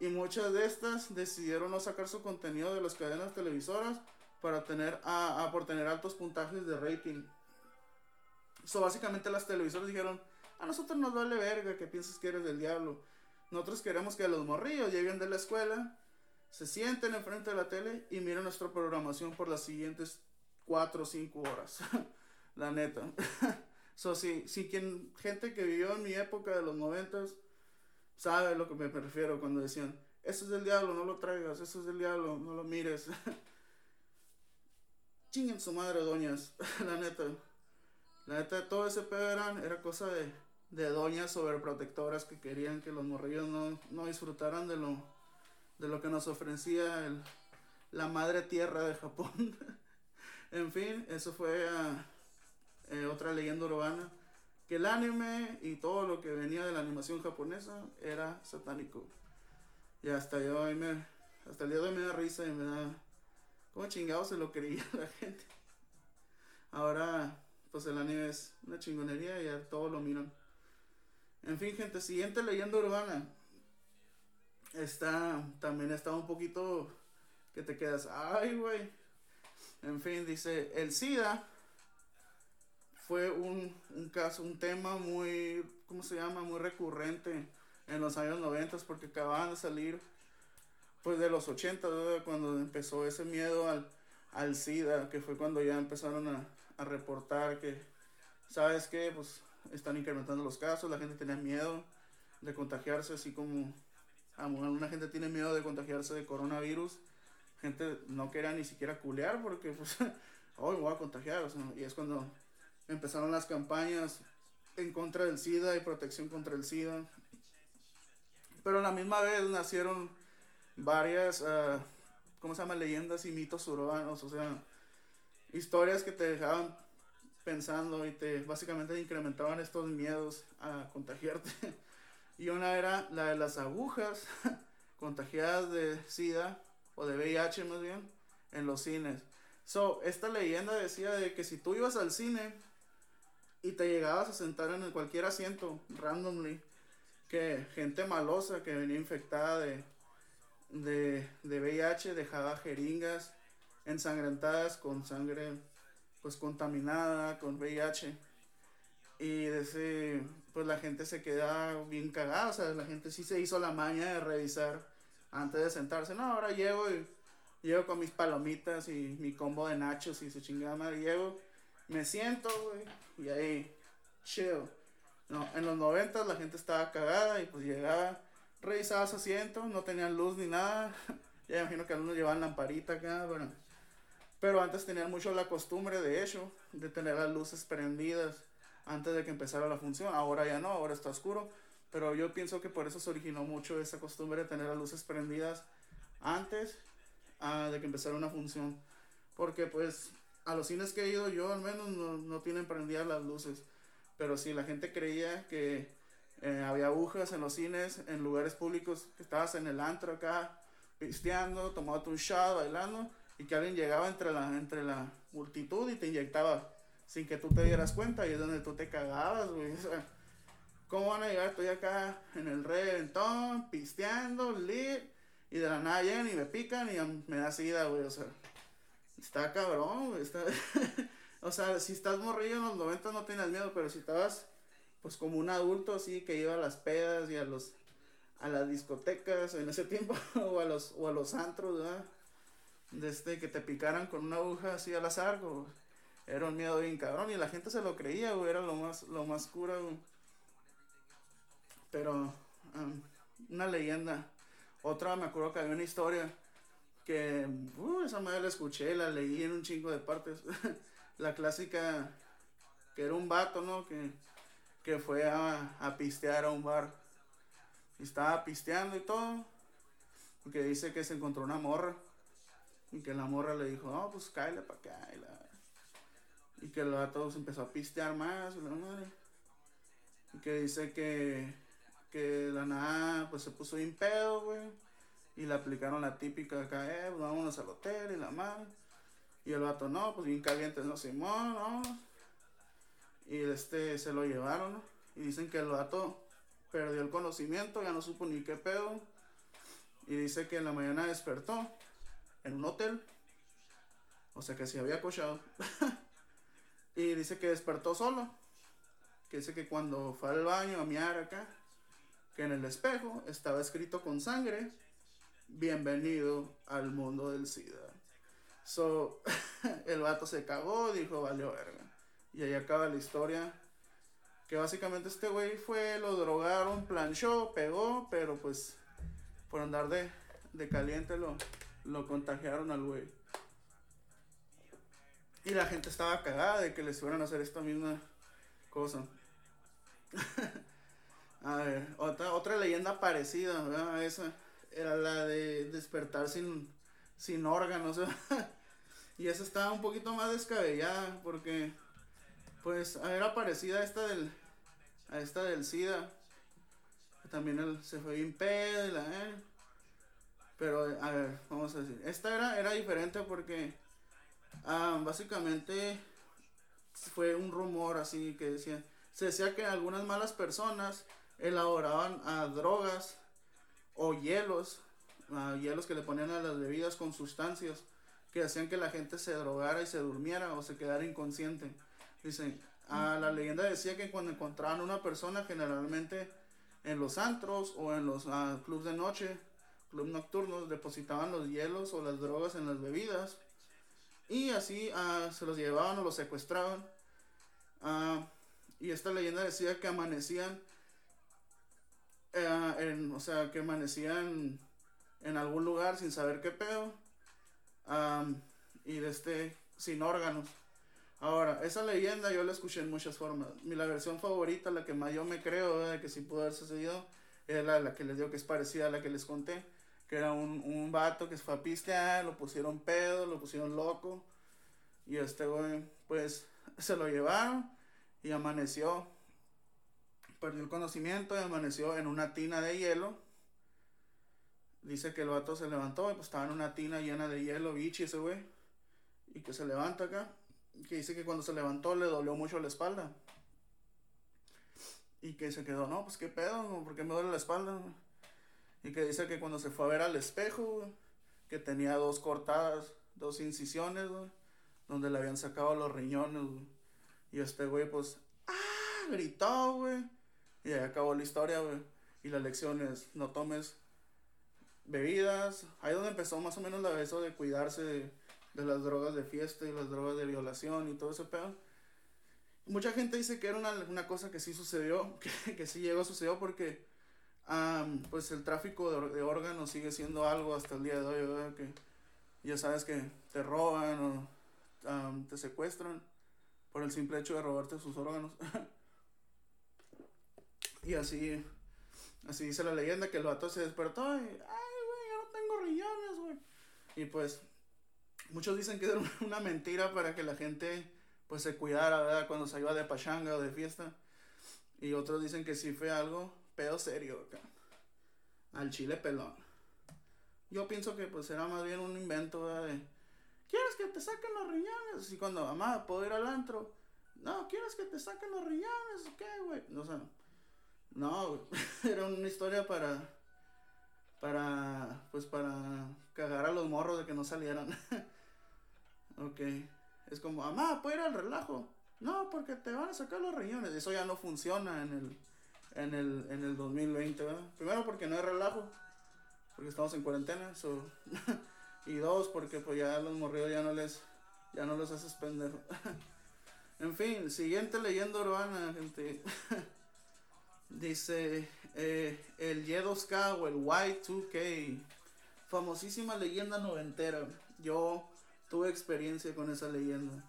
Y muchas de estas decidieron no sacar su contenido de las cadenas televisoras para tener a, por tener altos puntajes de rating. So, básicamente las televisoras dijeron, a nosotros nos vale verga que pienses que eres del diablo. Nosotros queremos que los morrillos lleguen de la escuela, se sienten enfrente de la tele y miren nuestra programación por las siguientes 4 o 5 horas. La neta. so, si, si quien, gente que vivió en mi época de los noventas, sabe a lo que me refiero cuando decían, eso es del diablo, no lo traigas, eso es del diablo, no lo mires. chinguen su madre, doñas. la neta. La neta, todo ese pedo era cosa de, de doñas sobreprotectoras que querían que los morrillos no, no disfrutaran de lo, de lo que nos ofrecía el, la madre tierra de Japón. en fin, eso fue eh, otra leyenda urbana. Que el anime y todo lo que venía de la animación japonesa era satánico. Y hasta yo me, hasta el día de hoy me da risa y me da, como chingado se lo creía la gente. Ahora, pues el anime es una chingonería y a todos lo miran. En fin, gente, siguiente leyenda urbana. Está, también está un poquito que te quedas, ay, güey. En fin, dice, el SIDA fue un, un, caso, un tema muy, ¿cómo se llama? Muy recurrente en los años 90 porque acababan de salir, pues de los 80, cuando empezó ese miedo al, al SIDA, que fue cuando ya empezaron a, a reportar que, ¿sabes qué? Pues están incrementando los casos, la gente tenía miedo de contagiarse, así como alguna gente tiene miedo de contagiarse de coronavirus gente no quería ni siquiera culear porque pues hoy voy a contagiar y es cuando empezaron las campañas en contra del SIDA y protección contra el SIDA pero a la misma vez nacieron varias uh, ¿cómo se llama? leyendas y mitos urbanos o sea historias que te dejaban pensando y te básicamente incrementaban estos miedos a contagiarte y una era la de las agujas contagiadas de SIDA o de VIH más bien, en los cines. So, esta leyenda decía de que si tú ibas al cine y te llegabas a sentar en cualquier asiento, randomly, que gente malosa que venía infectada de, de, de VIH dejaba jeringas ensangrentadas con sangre pues contaminada con VIH y de ese, pues la gente se queda bien cagada, o sea, la gente sí se hizo la maña de revisar antes de sentarse. No, ahora llego y llego con mis palomitas y mi combo de nachos y su chingada madre. Llego, me siento, güey, y ahí, chill. No, en los 90 la gente estaba cagada y pues llegaba, revisaba su asiento, no tenían luz ni nada. ya imagino que algunos llevaban lamparita acá, bueno. Pero antes tenían mucho la costumbre, de hecho, de tener las luces prendidas antes de que empezara la función. Ahora ya no, ahora está oscuro. Pero yo pienso que por eso se originó mucho esa costumbre de tener las luces prendidas antes ah, de que empezara una función. Porque pues a los cines que he ido yo al menos no, no tienen prendidas las luces. Pero si la gente creía que eh, había agujas en los cines, en lugares públicos, que estabas en el antro acá, pisteando, tomando un shot, bailando, y que alguien llegaba entre la, entre la multitud y te inyectaba sin que tú te dieras cuenta, y es donde tú te cagabas, güey. ¿Cómo van a llegar? Estoy acá en el reventón, pisteando, lit, y de la nada llegan y me pican y me da sida, güey, o sea. Está cabrón, güey, está... o sea, si estás morrillo en los 90 no tienes miedo, pero si estabas, pues como un adulto así, que iba a las pedas y a los... a las discotecas en ese tiempo, o a los, o a los antros, ¿verdad? De este, que te picaran con una aguja así al azar, güey. Era un miedo bien cabrón y la gente se lo creía, güey, era lo más, lo más cura. Pero um, una leyenda. Otra, me acuerdo que había una historia que uh, esa madre la escuché, la leí en un chingo de partes. la clásica, que era un vato, ¿no? Que, que fue a, a pistear a un bar. Y estaba pisteando y todo. Y que dice que se encontró una morra. Y que la morra le dijo, no, pues cállate para acá. Y que el vato se empezó a pistear más. La madre. y que dice que que la nada pues se puso bien pedo, güey. Y le aplicaron la típica acá, eh, pues, vámonos al hotel y la madre. Y el vato, no, pues bien caliente, no, Simón, no. Y este, se lo llevaron, ¿no? Y dicen que el vato perdió el conocimiento, ya no supo ni qué pedo. Y dice que en la mañana despertó en un hotel. O sea que se había cochado. y dice que despertó solo. Que dice que cuando fue al baño a miar acá, que en el espejo estaba escrito con sangre, bienvenido al mundo del SIDA. So, el vato se cagó, dijo, valió verga. Y ahí acaba la historia. Que básicamente este güey fue, lo drogaron, planchó, pegó, pero pues por andar de, de caliente lo, lo contagiaron al güey. Y la gente estaba cagada de que les fueran a hacer esta misma cosa. a ver, otra, otra leyenda parecida, ¿verdad? Esa era la de despertar sin, sin órganos. y esa estaba un poquito más descabellada porque, pues, era parecida a esta del, a esta del SIDA. También él se fue bien pedo. Eh. Pero, a ver, vamos a decir. Esta era, era diferente porque ah, básicamente fue un rumor así que decía, se decía que algunas malas personas elaboraban drogas o hielos, hielos que le ponían a las bebidas con sustancias que hacían que la gente se drogara y se durmiera o se quedara inconsciente. Dicen, a la leyenda decía que cuando encontraban una persona, generalmente en los antros o en los clubes de noche, clubes nocturnos, depositaban los hielos o las drogas en las bebidas y así se los llevaban o los secuestraban. y esta leyenda decía que amanecían eh, en, o sea, que amanecían en algún lugar sin saber qué pedo. y de este, sin órganos. Ahora, esa leyenda yo la escuché en muchas formas. Mi, la versión favorita, la que más yo me creo de que sí pudo haber sucedido, es la, la, que les digo que es parecida a la que les conté. Que era un, un vato que fue a pistear, lo pusieron pedo, lo pusieron loco. Y este güey, pues, se lo llevaron y amaneció perdió el conocimiento y amaneció en una tina de hielo. Dice que el vato se levantó y pues estaba en una tina llena de hielo, bichi ese güey. Y que se levanta acá. Que dice que cuando se levantó le dolió mucho la espalda. Y que se quedó, no, pues qué pedo, ¿por qué me duele la espalda? Y que dice que cuando se fue a ver al espejo, que tenía dos cortadas, dos incisiones, donde le habían sacado los riñones, Y este güey, pues, ¡ah! Gritó, güey. Y ahí acabó la historia, güey. Y la lección es, no tomes bebidas. Ahí donde empezó más o menos la eso de cuidarse de, las drogas de fiesta y las drogas de violación y todo ese pedo. Mucha gente dice que era una, cosa que sí sucedió, que, que sí llegó a suceder porque pues el tráfico de, órganos sigue siendo algo hasta el día de hoy, ¿verdad? Que ya sabes que te roban o te secuestran por el simple hecho de robarte sus órganos. Y así, así dice la leyenda que el vato se despertó y, ay, güey, yo no tengo riñones, güey. Y pues, muchos dicen que era una mentira para que la gente, pues, se cuidara, ¿verdad? Cuando se iba de pachanga o de fiesta. Y otros dicen que sí fue algo pedo serio acá. Al chile pelón. Yo pienso que, pues, era más bien un invento. De, ¿quieres que te saquen los riñones? Y cuando, mamá, ¿puedo ir al antro? No, ¿quieres que te saquen los riñones? ¿Qué, güey? No sé. No, era una historia para. Para. Pues para cagar a los morros de que no salieran. ok. Es como, mamá, ¿puedo ir al relajo? No, porque te van a sacar los riñones. Eso ya no funciona en el, en el, en el 2020, ¿verdad? Primero porque no hay relajo. Porque estamos en cuarentena. y dos, porque pues ya los morridos ya no les. Ya no los haces pendejo. en fin, siguiente leyenda urbana, gente. Dice eh, el Y2K o el Y2K. Famosísima leyenda noventera. Yo tuve experiencia con esa leyenda.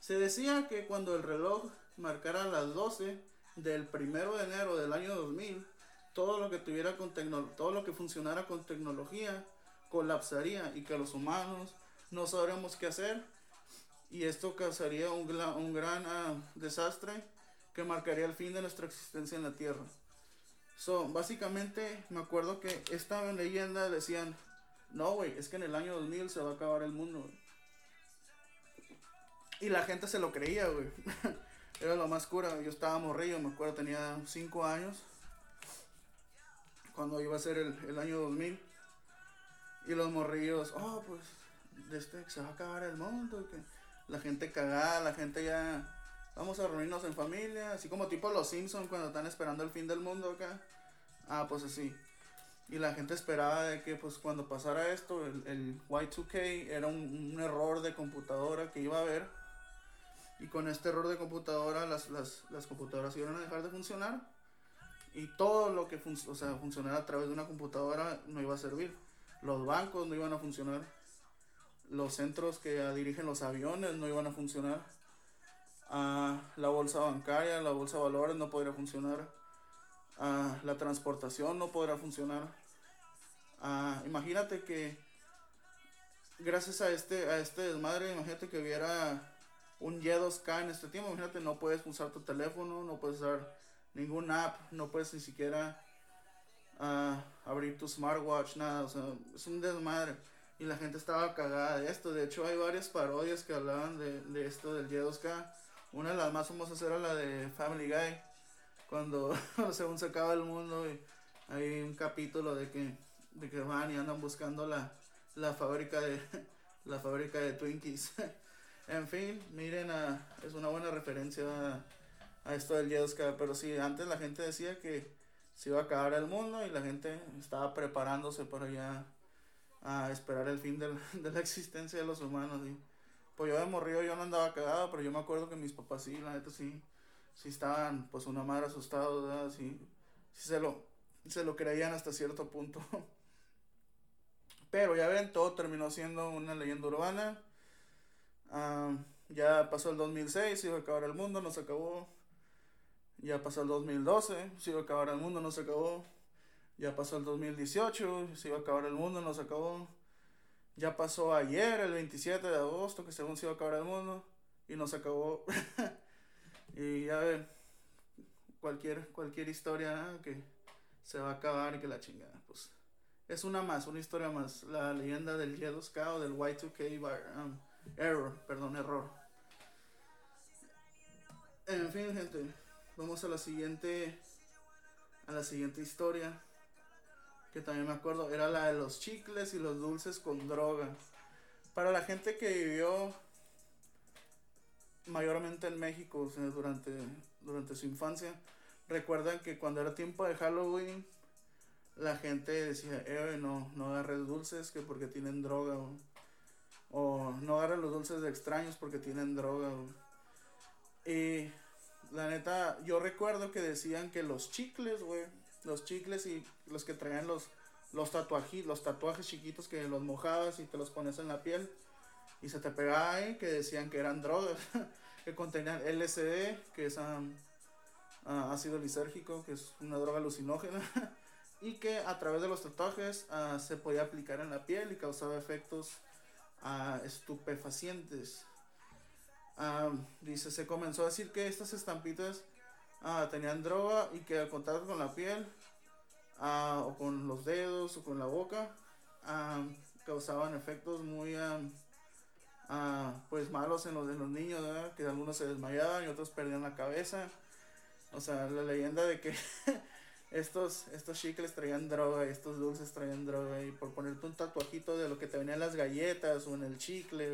Se decía que cuando el reloj marcara las 12 del primero de enero del año 2000, todo lo que tuviera con todo lo que funcionara con tecnología colapsaría y que los humanos no sabremos qué hacer y esto causaría un, un gran uh, desastre que marcaría el fin de nuestra existencia en la Tierra. So, básicamente, me acuerdo que esta leyenda decían, no, güey, es que en el año 2000 se va a acabar el mundo, Y la gente se lo creía, güey. Era lo más cura. Yo estaba morrillo, me acuerdo, tenía 5 años. Cuando iba a ser el, el año 2000. Y los morrillos, oh, pues, este, se va a acabar el mundo. Que la gente cagada, la gente ya Vamos a reunirnos en familia, así como tipo los Simpsons cuando están esperando el fin del mundo acá. Ah, pues así. Y la gente esperaba de que pues cuando pasara esto, el, el Y2K era un, error de computadora que iba a haber. Y con este error de computadora las, las, las computadoras iban a dejar de funcionar. Y todo lo que o sea, funcionara a través de una computadora no iba a servir. Los bancos no iban a funcionar. los centros que dirigen los aviones no iban a funcionar. Ah, la bolsa bancaria, la bolsa de valores no podría funcionar. Ah, la transportación no podrá funcionar. Ah, imagínate que gracias a este, a este desmadre, imagínate que hubiera un Y2K en este tiempo. Imagínate, no puedes usar tu teléfono, no puedes usar ningún app, no puedes ni siquiera abrir tu smartwatch, nada. O sea, es un desmadre. Y la gente estaba cagada de esto. De hecho, hay varias parodias que hablaban de, de esto del Y2K. Una de las más famosas era la de Family Guy. Cuando según se acaba el mundo y hay un capítulo de que, de que van y andan buscando la, la fábrica de la fábrica de Twinkies. en fin, miren, es una buena referencia a, esto del Y2K. Pero sí, antes la gente decía que se iba a acabar el mundo y la gente estaba preparándose para ya a esperar el fin de la existencia de los humanos. Y, pues yo de morrido yo no andaba cagado, pero yo me acuerdo que mis papás sí, la neta sí, sí estaban pues una madre asustados, ¿verdad? Sí, sí se lo, se lo creían hasta cierto punto. Pero ya ven, todo terminó siendo una leyenda urbana. Ah, ya pasó el 2006, se iba a acabar el mundo, no se acabó. Ya pasó el 2012, se iba a acabar el mundo, no se acabó. Ya pasó el 2018, se iba a acabar el mundo, no se acabó. Ya pasó ayer, el 27 de agosto, que según se iba a acabar el mundo, y no se acabó. y ya ven, cualquier, cualquier historia que se va a acabar y que la chingada, pues es una más, una historia más. La leyenda del Y2K o del Y2K um, error, perdón, error. En fin, gente, vamos a la siguiente a la siguiente historia que también me acuerdo, era la de los chicles y los dulces con droga. Para la gente que vivió mayormente en México durante, durante su infancia, recuerdan que cuando era tiempo de Halloween, la gente decía, eh, no, no agarres dulces que porque tienen droga. No agarres los dulces de extraños porque tienen droga. Y la neta, yo recuerdo que decían que los chicles, güey, los chicles y los que traían los, los, tatuajes, los tatuajes chiquitos que los mojabas y te los pones en la piel y se te pegaba ahí que decían que eran drogas, que contenían LSD, que es um, uh, ácido lisérgico, que es una droga alucinógena, y que a través de los tatuajes uh, se podía aplicar en la piel y causaba efectos uh, estupefacientes. Um, dice, se comenzó a decir que estas estampitas ah, tenían droga y que al contacto con la piel ah, o con los dedos o con la boca ah, causaban efectos muy ah, pues malos en los de los niños, que algunos se desmayaban y otros perdían la cabeza. O sea, la leyenda de que estos, estos chicles traían droga estos dulces traían droga y por ponerte un tatuajito de lo que te venían las galletas o en el chicle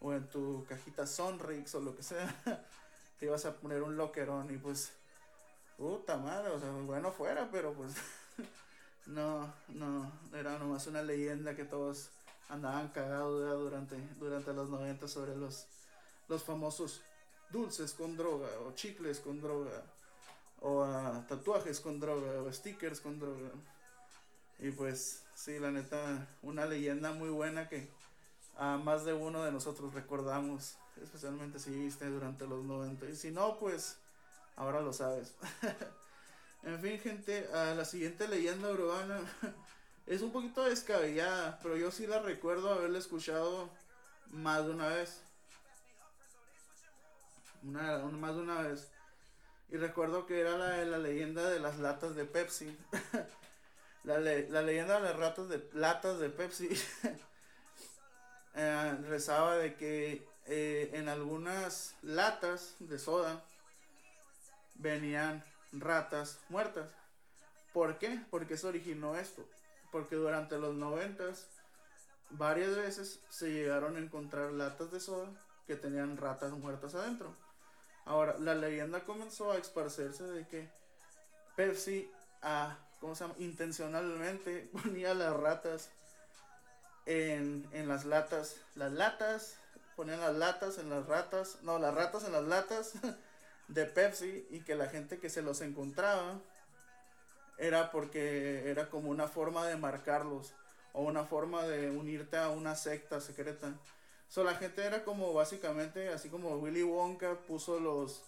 o, en tu cajita Sonrix o lo que sea. te ibas a poner un loquerón y pues, puta madre, o sea, bueno fuera, pero pues, no, no, era nomás una leyenda que todos andaban cagados durante, durante los 90 sobre los, los famosos dulces con droga, o chicles con droga, o ah, tatuajes con droga, o stickers con droga. Y pues, sí, la neta, una leyenda muy buena que a más de uno de nosotros recordamos especialmente si viste durante los 90. Y si no, pues ahora lo sabes. en fin, gente, la siguiente leyenda urbana es un poquito descabellada, pero yo sí la recuerdo haberla escuchado más de una vez. Una, más de una vez. Y recuerdo que era la, la leyenda de las latas de Pepsi. la, la leyenda de las ratas de latas de Pepsi. Eh, rezaba de que eh, en algunas latas de soda venían ratas muertas. ¿Por qué? Porque se originó esto. Porque durante los noventas varias veces se llegaron a encontrar latas de soda que tenían ratas muertas adentro. Ahora, la leyenda comenzó a esparcerse de que Pepsi, ah, ¿cómo se llama? intencionalmente ponía las ratas en, en las latas. Las latas ponían las latas en las ratas, no, las ratas en las latas de Pepsi y que la gente que se los encontraba era porque era como una forma de marcarlos o una forma de unirte a una secta secreta. So, la gente era como básicamente, así como Willy Wonka puso los,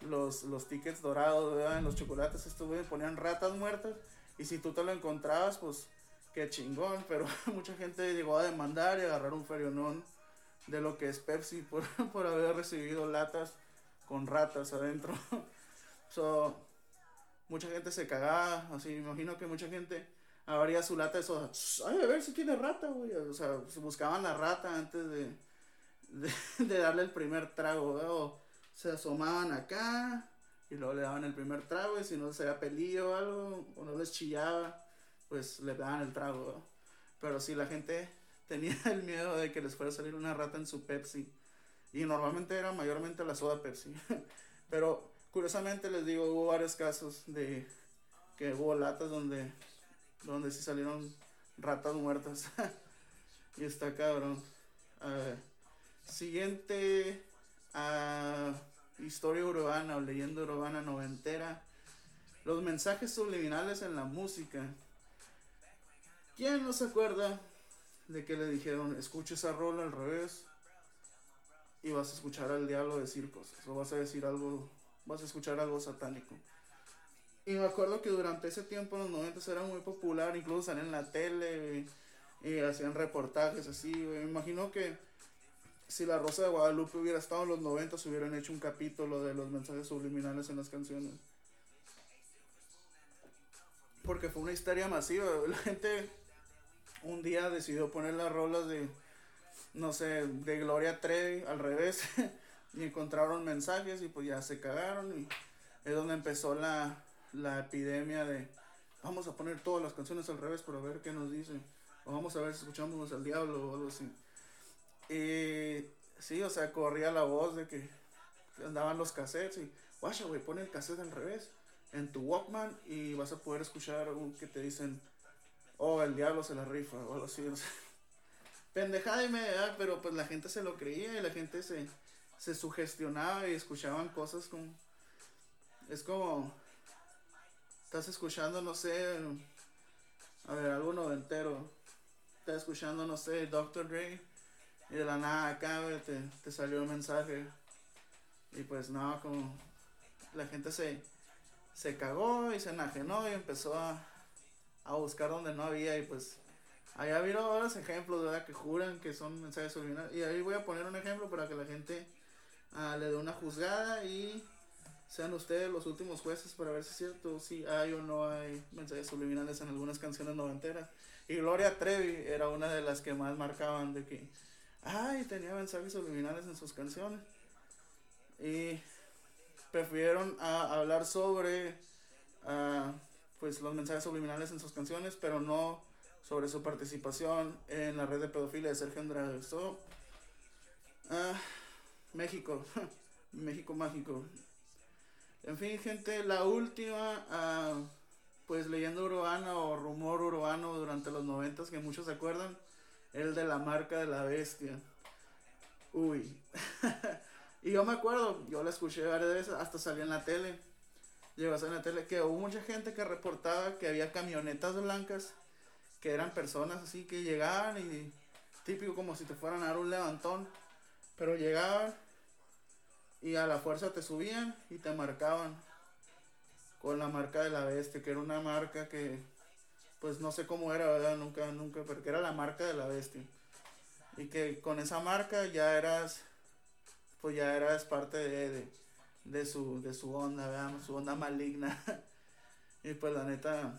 los, los tickets dorados en los chocolates, estuve, ponían ratas muertas y si tú te lo encontrabas, pues qué chingón, pero mucha gente llegó a demandar y agarrar un ferionón de lo que es Pepsi por, por haber recibido latas con ratas adentro. so, mucha gente se cagaba, así, imagino que mucha gente abría su lata de soda, ay, a ver si tiene rata, güey, o sea, buscaban la rata antes de, de, darle el primer trago, o se asomaban acá y luego le daban el primer trago y si no se veía pelillo o algo, o no les chillaba, pues le daban el trago, pero si la gente tenía el miedo de que les fuera a salir una rata en su Pepsi. Y normalmente era mayormente la soda Pepsi. Pero curiosamente les digo, hubo varios casos de que hubo latas donde, donde sí salieron ratas muertas. y está cabrón. siguiente a historia urbana o leyenda urbana noventera. Los mensajes subliminales en la música. ¿Quién no se acuerda de que le dijeron, escucha esa rola al revés y vas a escuchar al diablo decir cosas, o vas a decir algo, vas a escuchar algo satánico. Y me acuerdo que durante ese tiempo, en los 90 era muy popular, incluso salían en la tele y, hacían reportajes así. Me imagino que si la Rosa de Guadalupe hubiera estado en los 90, se hubieran hecho un capítulo de los mensajes subliminales en las canciones. Porque fue una historia masiva. La gente un día decidió poner las rolas de, no sé, de Gloria Trevi al revés y encontraron mensajes y pues ya se cagaron y es donde empezó la, la epidemia de vamos a poner todas las canciones al revés para ver qué nos dicen o vamos a ver si escuchamos al diablo o algo así. Y sí, o sea, corría la voz de que andaban los cassettes y, guacha, güey, pon el cassette al revés en tu Walkman y vas a poder escuchar algo que te dicen oh, el diablo se la rifa o algo así. No sé. Pendejada y media, pero pues la gente se lo creía y la gente se, se sugestionaba y escuchaban cosas como... Es como... Estás escuchando, no sé... A ver, algo noventero. Estás escuchando, no sé, Dr. Dre. Y de la nada acá, te, te salió un mensaje. Y pues no, como... La gente se, se cagó y se enajenó y empezó a a buscar donde no había y pues allá vieron varios ejemplos, ¿verdad? Que juran que son mensajes subliminales. Y ahí voy a poner un ejemplo para que la gente ah, le dé una juzgada y sean ustedes los últimos jueces para ver si es cierto, si hay o no hay mensajes subliminales en algunas canciones noventeras. Y Gloria Trevi era una de las que más marcaban de que, ay, tenía mensajes subliminales en sus canciones. Y prefirieron a hablar sobre... Uh, pues los mensajes subliminales en sus canciones, pero no sobre su participación en la red de pedofilia de Sergio Andrade. So, ah, México, México mágico. En fin, gente, la última, ah, pues leyenda urbana o rumor urbano durante los noventas que muchos se acuerdan, el de la marca de la bestia. Uy. y yo me acuerdo, yo la escuché varias veces, hasta salí en la tele llegó a en la tele que hubo mucha gente que reportaba que había camionetas blancas que eran personas así que llegaban y típico como si te fueran a dar un levantón, pero llegaban y a la fuerza te subían y te marcaban con la marca de la bestia, que era una marca que pues no sé cómo era, ¿verdad? Nunca, nunca, porque era la marca de la bestia. Y que con esa marca ya eras, pues ya eras parte de de su, de su onda, veamos, su onda maligna. y pues la neta,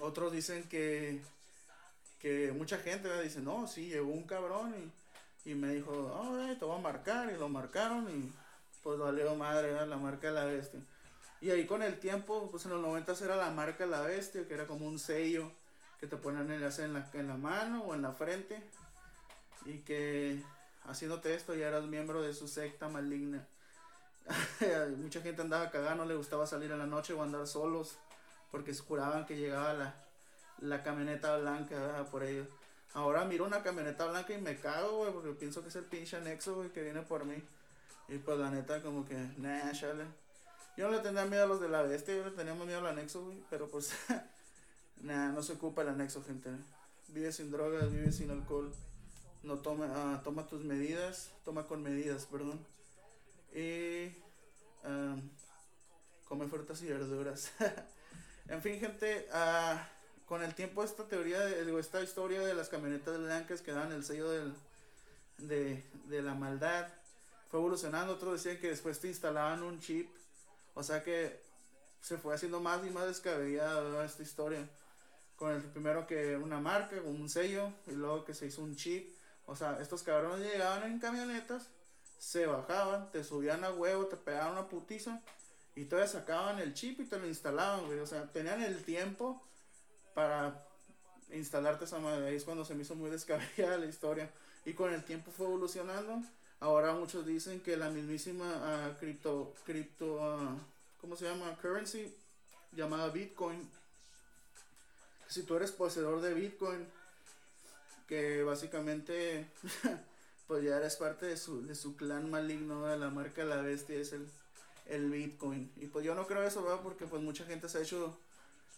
otros dicen que, que mucha gente dice, no, sí, llegó un cabrón y, y me dijo, oh, te voy a marcar y lo marcaron y pues valió madre, la marca de la bestia. Y ahí con el tiempo, pues en los 90 era la marca de la bestia, que era como un sello que te ponían en la, en la mano o en la frente. Y que haciéndote esto ya eras miembro de su secta maligna. Mucha gente andaba cagando, no le gustaba salir en la noche o andar solos porque juraban que llegaba la, la camioneta blanca por ellos. Ahora miro una camioneta blanca y me cago, güey, porque pienso que es el pinche anexo, güey, que viene por mí. Y pues la neta, como que, nah, chale. Yo no le tenía miedo a los de la bestia, yo le tenía miedo al anexo, güey, pero pues Nah, no se ocupa el anexo, gente. Vive sin drogas, vive sin alcohol. No toma, ah, toma tus medidas, toma con medidas, perdón. Y come frutas y verduras. en fin, gente, ah, con el tiempo esta teoría, de, esta historia de las camionetas blancas que dan el sello de la maldad fue evolucionando. Otros decían que después te instalaban un chip. O sea que se fue haciendo más y más descabellada esta historia. Con el primero que una marca, un sello, y luego que se hizo un chip. O sea, estos cabrones llegaban en camionetas, se bajaban, te subían a huevo, te pegaban una putiza, y todavía sacaban el chip y te lo instalaban, güey. O sea, tenían el tiempo para instalarte esa madre. Es cuando se me hizo muy descabellada la historia. Y con el tiempo fue evolucionando. Ahora muchos dicen que la mismísima uh, cripto, cripto uh, ¿cómo se llama? Currency llamada Bitcoin. Si tú eres poseedor de Bitcoin, que básicamente pues ya eres parte de su, de su clan maligno, de la marca La Bestia, es el, el Bitcoin. Y pues yo no creo eso, ¿verdad? Porque pues mucha gente se ha hecho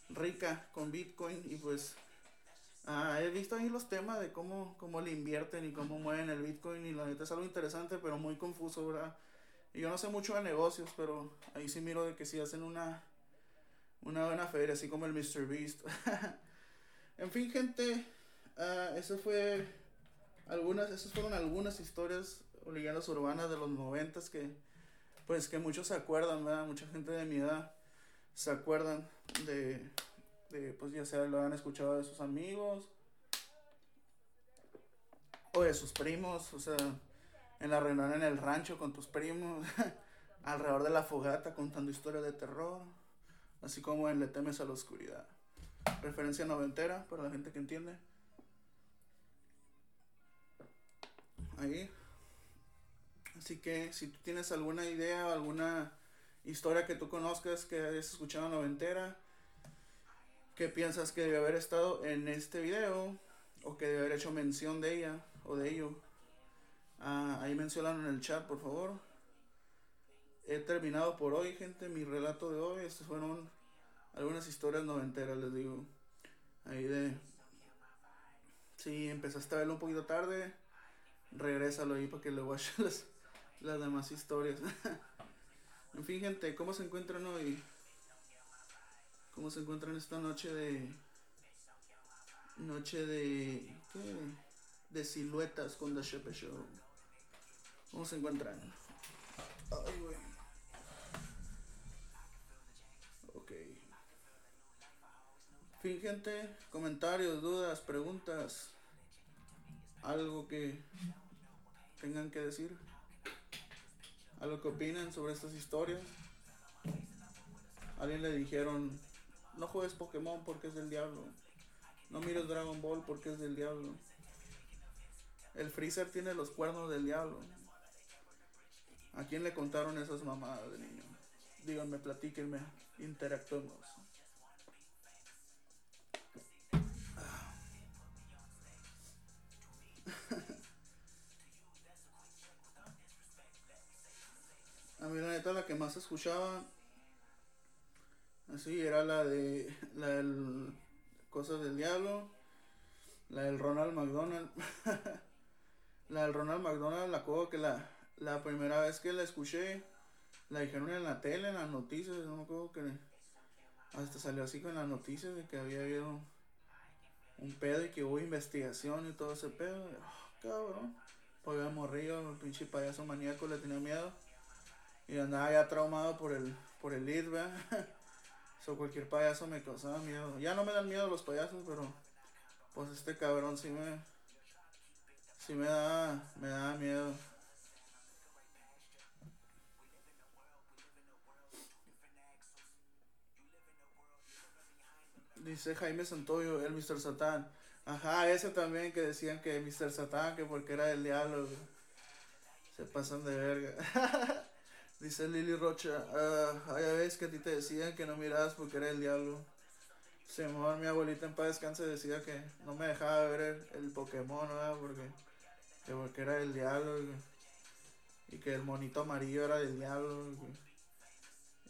rica con Bitcoin y pues ah, he visto ahí los temas de cómo, cómo le invierten y cómo mueven el Bitcoin y la neta es algo interesante pero muy confuso, ¿verdad? Y yo no sé mucho de negocios, pero ahí sí miro de que sí hacen una, una buena feria, así como el Mr. Beast. en fin, gente, uh, eso fue algunas, esas fueron algunas historias o leyendas urbanas de los noventas que, pues, que muchos se acuerdan, ¿verdad? Mucha gente de mi edad se acuerdan de, de pues, ya sea lo han escuchado de sus amigos o de sus primos, o sea en la reunión en el rancho con tus primos, alrededor de la fogata contando historias de terror, así como en Le temes a la oscuridad. Referencia noventera para la gente que entiende. Ahí. Así que si tú tienes alguna idea o alguna historia que tú conozcas que hayas escuchado noventera, que piensas que debe haber estado en este video o que debe haber hecho mención de ella o de ello, Ah, ahí mencionaron en el chat, por favor. He terminado por hoy, gente, mi relato de hoy. Estas fueron algunas historias noventeras, les digo. Ahí de... Si empezaste a verlo un poquito tarde, regrésalo ahí para que le watch las, las demás historias. en fin, gente, ¿cómo se encuentran hoy? ¿Cómo se encuentran esta noche de... Noche de... ¿Qué? De siluetas con The Shepe Show. ¿Cómo se encuentran? Ay, güey. Ok. Fin, gente. Comentarios, dudas, preguntas. Algo que tengan que decir. Algo que opinen sobre estas historias. alguien le dijeron, no juegues Pokémon porque es del diablo. No mires Dragon Ball porque es del diablo. El Freezer tiene los cuernos del diablo. ¿A quién le contaron esas mamadas de niño? Díganme, platíquenme, interactuemos. Más escuchaba así era la de la del Cosas del Diablo, la del Ronald McDonald. la del Ronald McDonald la cojo que la la primera vez que la escuché, la dijeron en la tele, en las noticias, no me acuerdo que hasta salió así con las noticias de que había habido un pedo y que hubo investigación y todo ese pedo. Oh, cabrón. Pues había morrido, el pinche payaso maníaco le tenía miedo. Y andaba ya traumado por el, por el lead, ¿verdad? so, cualquier payaso me causaba miedo. Ya no me dan miedo los payasos, pero pues este cabrón sí me, sí me da, me da miedo. Dice Jaime Santoyo, el Mr. Satán. Ajá, ese también que decían que Mr. Satán, que porque era el diablo. Se pasan de verga. Dice Lili Rocha, uh, ya ves que a ti te decían que no mirabas porque era el diablo. Simón, mi abuelita en paz descanse decía que no me dejaba ver el, Pokémon, ¿verdad? Porque, porque era el diablo. Y, que el monito amarillo era el diablo.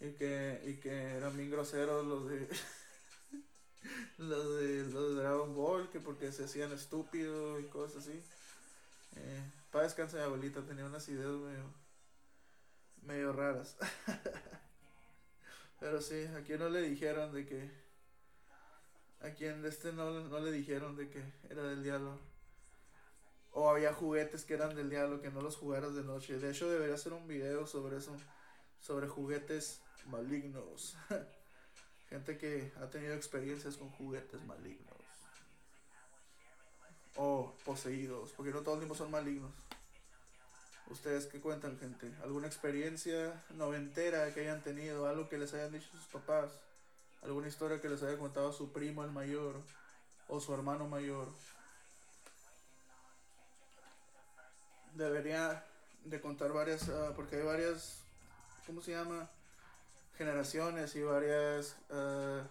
Y que, y que eran bien groseros los de... los, de, los de Dragon Ball, que porque se hacían estúpidos y cosas así. Eh, para descansar mi abuelita, tenía unas ideas medio, medio raras. Pero sí, a quien no le dijeron de que. A quien de este no, no le dijeron de que era del diablo. O había juguetes que eran del diablo que no los jugaras de noche. De hecho, debería hacer un video sobre eso. Sobre juguetes malignos. Gente que ha tenido experiencias con juguetes malignos. O poseídos. Porque no todos los mismos son malignos. ¿Ustedes qué cuentan, gente? ¿Alguna experiencia noventera que hayan tenido? ¿Algo que les hayan dicho sus papás? ¿Alguna historia que les haya contado su primo el mayor? ¿O su hermano mayor? Debería de contar varias, ah, porque hay varias, ¿cómo se llama? Generaciones y varias, uh,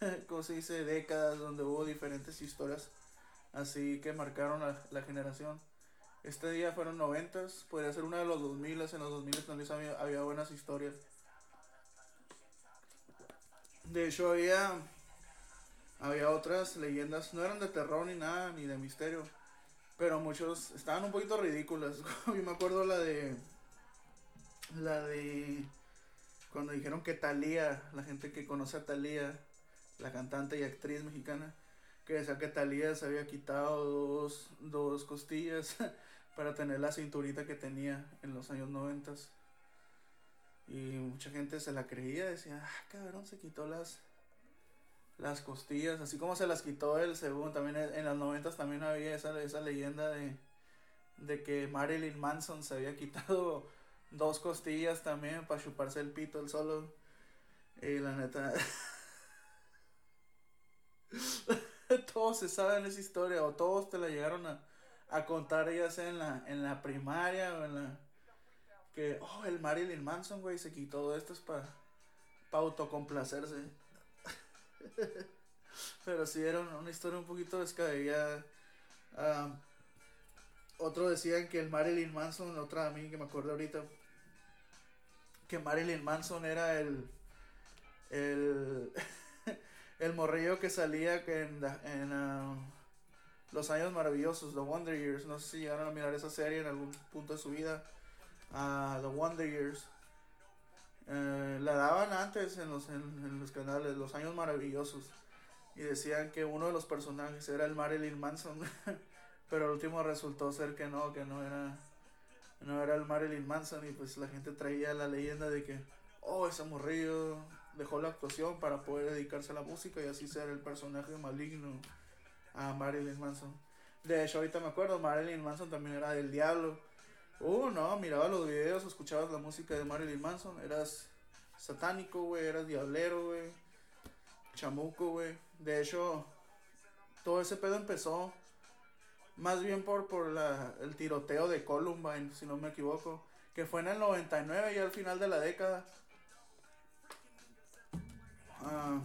¿cómo se dice? Décadas donde hubo diferentes historias así que marcaron la generación. Este día fueron noventas, podría ser una de los 2000, en los 2000 también había, había buenas historias. De hecho había, había otras leyendas, no eran de terror ni nada, ni de misterio, pero muchos estaban un poquito ridículas. Yo me acuerdo la de, la de, cuando dijeron que Talía, la gente que conoce a Talía, la cantante y actriz mexicana, que decía que Talía se había quitado dos, dos costillas para tener la cinturita que tenía en los años noventas. Y mucha gente se la creía, decía, ah, cabrón, se quitó las, las costillas, así como se las quitó él, según también en los noventas también había esa, esa leyenda de, de que Marilyn Manson se había quitado dos costillas también para chuparse el pito el solo. Y la neta... todos se saben esa historia o todos te la llegaron a, a contar ya sea en la, en la primaria o en la... Que, oh, el Marilyn Manson, güey, se quitó esto es para pa autocomplacerse. Pero sí, era una, historia un poquito descabellada. otro decían que el Marilyn Manson, otra a mí que me acuerdo ahorita, que Marilyn Manson era el... el el morrillo que salía en, en los años maravillosos, The Wonder Years. No sé si llegaron a mirar esa serie en algún punto de su vida. Uh, The Wonder Years. Eh, la daban antes en los, en, los canales, Los Años Maravillosos. Y decían que uno de los personajes era el Marilyn Manson. Pero el último resultó ser que no, que no era, no era el Marilyn Manson. Y pues la gente traía la leyenda de que, oh, ese morrillo dejó la actuación para poder dedicarse a la música y así ser el personaje maligno a Marilyn Manson. De hecho, ahorita me acuerdo, Marilyn Manson también era del diablo. Uh, no, miraba los videos, escuchabas la música de Marilyn Manson, eras satánico, güey, eras diablero, güey, chamuco, güey. De hecho, todo ese pedo empezó más bien por, por la, el tiroteo de Columbine, si no me equivoco, que fue en el 99 y al final de la década. Ah,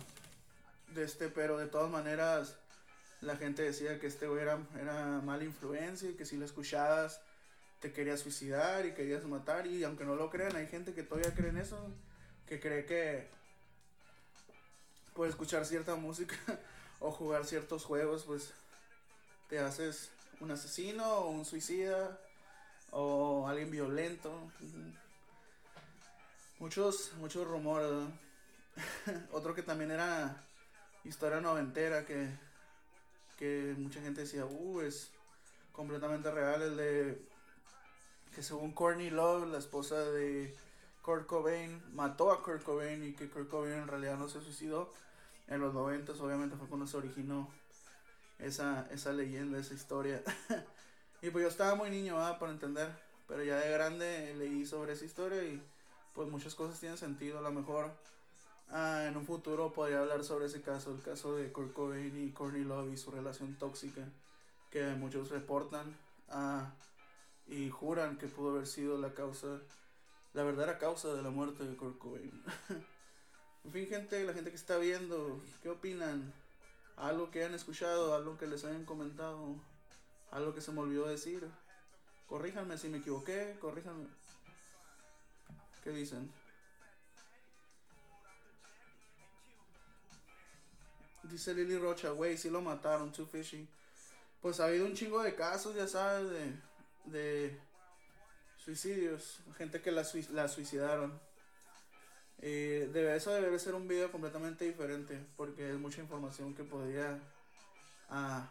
de este, pero de todas maneras, la gente decía que este güey era, era mala influencia y que si lo escuchabas te querías suicidar y querías matar. Y aunque no lo crean, hay gente que todavía cree en eso, que cree que por escuchar cierta música o jugar ciertos juegos, pues te haces un asesino o un suicida o alguien violento. Muchos, muchos rumores. Otro que también era historia noventera que que mucha gente decía, uh, es completamente real, el de que según Courtney Love, la esposa de Kurt Cobain, mató a Kurt Cobain y que Kurt Cobain en realidad no se suicidó. En los 90 obviamente fue cuando se originó esa, esa leyenda, esa historia. y pues yo estaba muy niño ¿verdad? para entender, pero ya de grande leí sobre esa historia y pues muchas cosas tienen sentido. A lo mejor Ah, en un futuro podría hablar sobre ese caso, el caso de Kurt Cobain y Courtney Love y su relación tóxica, que muchos reportan ah, y juran que pudo haber sido la causa, la verdadera causa de la muerte de Kurt Cobain. en fin, gente, la gente que está viendo, ¿qué opinan? Algo que han escuchado, algo que les hayan comentado, algo que se me olvidó decir. Corríjanme si me equivoqué, corríjanme. ¿Qué dicen? Dice Lily Rocha, güey, sí lo mataron, too fishy. Pues ha habido un chingo de casos, ya sabes, de, de suicidios, gente que la, la suicidaron. Debe, eso debería ser un video completamente diferente, porque es mucha información que podría, ah,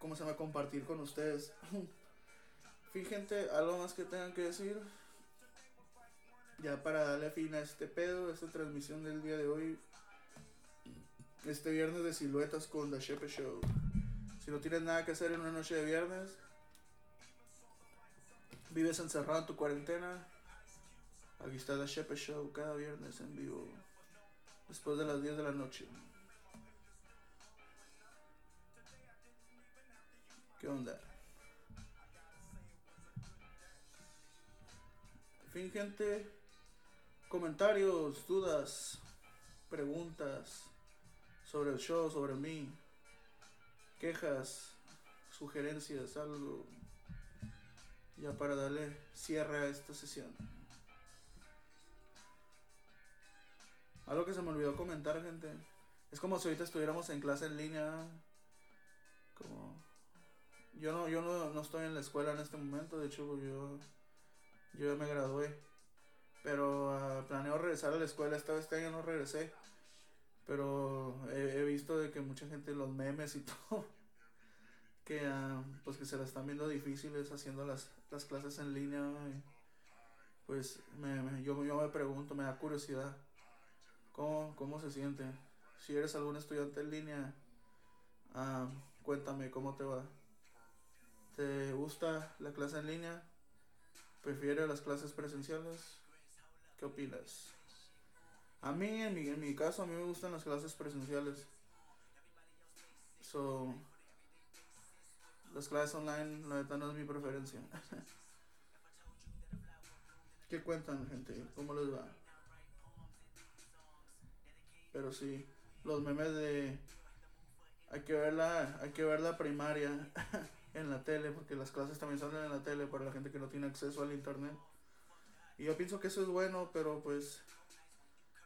¿cómo se llama?, compartir con ustedes. fin, gente, algo más que tengan que decir. Ya para darle fin a este pedo, esta transmisión del día de hoy. Este viernes de siluetas con The Shepe Show. Si no tienes nada que hacer en una noche de viernes, vives encerrado en tu cuarentena, aquí está The Shepe Show cada viernes en vivo, después de las 10 de la noche. ¿Qué onda? fin, gente, comentarios, dudas, preguntas sobre el show, sobre mí, quejas, sugerencias, algo, ya para darle cierre a esta sesión. Algo que se me olvidó comentar, gente. Es como si ahorita estuviéramos en clase en línea. Como. Yo no, yo no, no estoy en la escuela en este momento, de hecho yo, yo ya me gradué. Pero uh, planeo regresar a la escuela, esta vez este año no regresé. Pero he, visto de que mucha gente los memes y todo, que uh, pues que se la están viendo difíciles haciendo las, las clases en línea. pues me, yo, yo me pregunto, me da curiosidad, ¿cómo, cómo se siente? Si eres algún estudiante en línea, uh, cuéntame cómo te va. ¿Te gusta la clase en línea? ¿Prefieres las clases presenciales? ¿Qué opinas? A mí, en mi, en mi caso, a mí me gustan las clases presenciales. So, las clases online, la verdad, no es mi preferencia. ¿Qué cuentan, gente? ¿Cómo les va? Pero sí, los memes de hay que ver la, hay que ver la primaria en la tele, porque las clases también salen en la tele para la gente que no tiene acceso al internet. Y yo pienso que eso es bueno, pero pues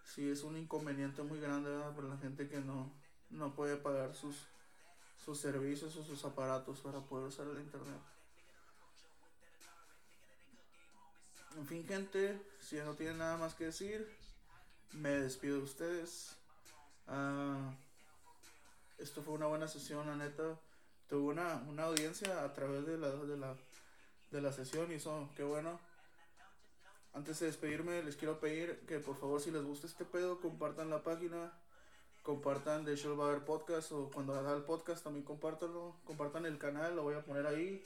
sí es un inconveniente muy grande para la gente que no, no puede pagar sus, sus servicios o sus aparatos para poder usar el internet. En fin, gente, si no tienen nada más que decir, me despido de ustedes. Uh, esto fue una buena sesión, la neta. Tuve una, una audiencia a través de la, de la, de la sesión y eso, qué bueno. Antes de despedirme, les quiero pedir que por favor, si les gusta este pedo, compartan la página, compartan de Show Bar Podcast o cuando haga el podcast también compártanlo, compartan el canal, lo voy a poner ahí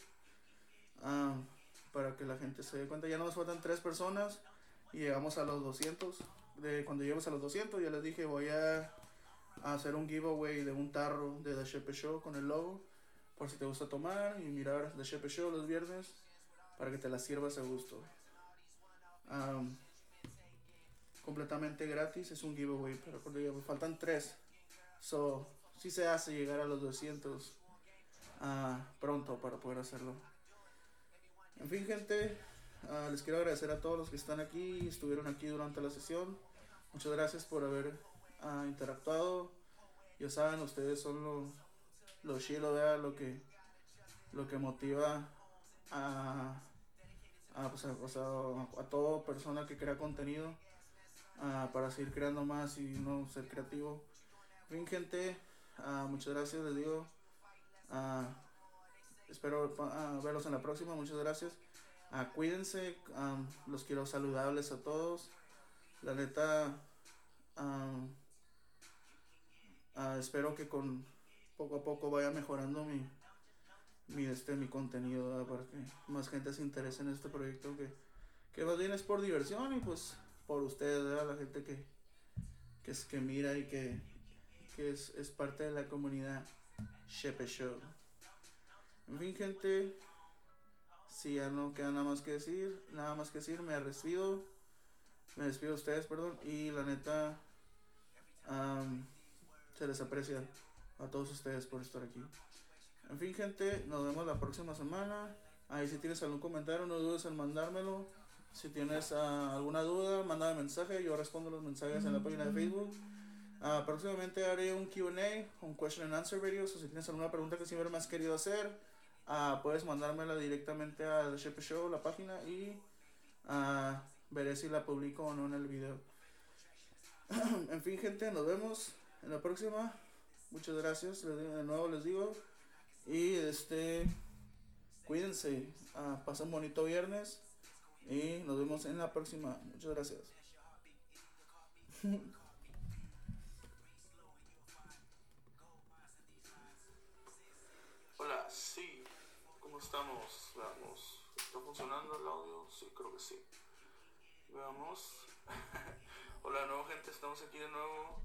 ah, para que la gente se dé cuenta. Ya nos faltan tres personas y llegamos a los 200. De, cuando lleguemos a los 200, ya les dije, voy a, hacer un giveaway de un tarro de The Shepe Show con el logo, por si te gusta tomar y mirar The Shepe Show los viernes, para que te la sirvas a gusto completamente gratis. Es un giveaway, pero faltan tres. So, si se hace llegar a los 200 ah, pronto para poder hacerlo. En fin, gente, ah, les quiero agradecer a todos los que están aquí, estuvieron aquí durante la sesión. Muchas gracias por haber uh, interactuado. Ya saben, ustedes son los lo chido, lo que, lo que motiva a a, pues, a, toda persona que crea contenido para seguir creando más y no ser creativo. Bien, gente, muchas gracias, les digo. espero verlos en la próxima, muchas gracias. cuídense, los quiero saludables a todos. La neta, espero que con poco a poco vaya mejorando mi, mi, este, mi contenido para que más gente se interese en este proyecto que, que más bien es por diversión y pues por ustedes, la gente que, que, es, que mira y que, que es, es parte de la comunidad Shepe Show. En fin, gente, si ya no queda nada más que decir, nada más que decir, me despido, me despido de ustedes, perdón, y la neta, se les aprecia a todos ustedes por estar aquí. En fin, gente, nos vemos la próxima semana. Ahí si tienes algún comentario, no dudes en mandármelo. Si tienes uh, alguna duda, mándame mensaje. Yo respondo los mensajes en la página de Facebook. Ah, próximamente haré un QA, un question and answer video. O si tienes alguna pregunta que siempre me has querido hacer, ah, puedes mandármela directamente a The Shepe Show, la página, y veré si la publico o no en el video. en fin, gente, nos vemos en la próxima. Muchas gracias. De nuevo les digo. Y este. Cuídense. pasen un bonito viernes. Y nos vemos en la próxima. Muchas gracias. Hola, sí. ¿Cómo estamos? Veamos. ¿Está funcionando el audio? Sí, creo que sí. Veamos. Hola, nuevo gente. Estamos aquí de nuevo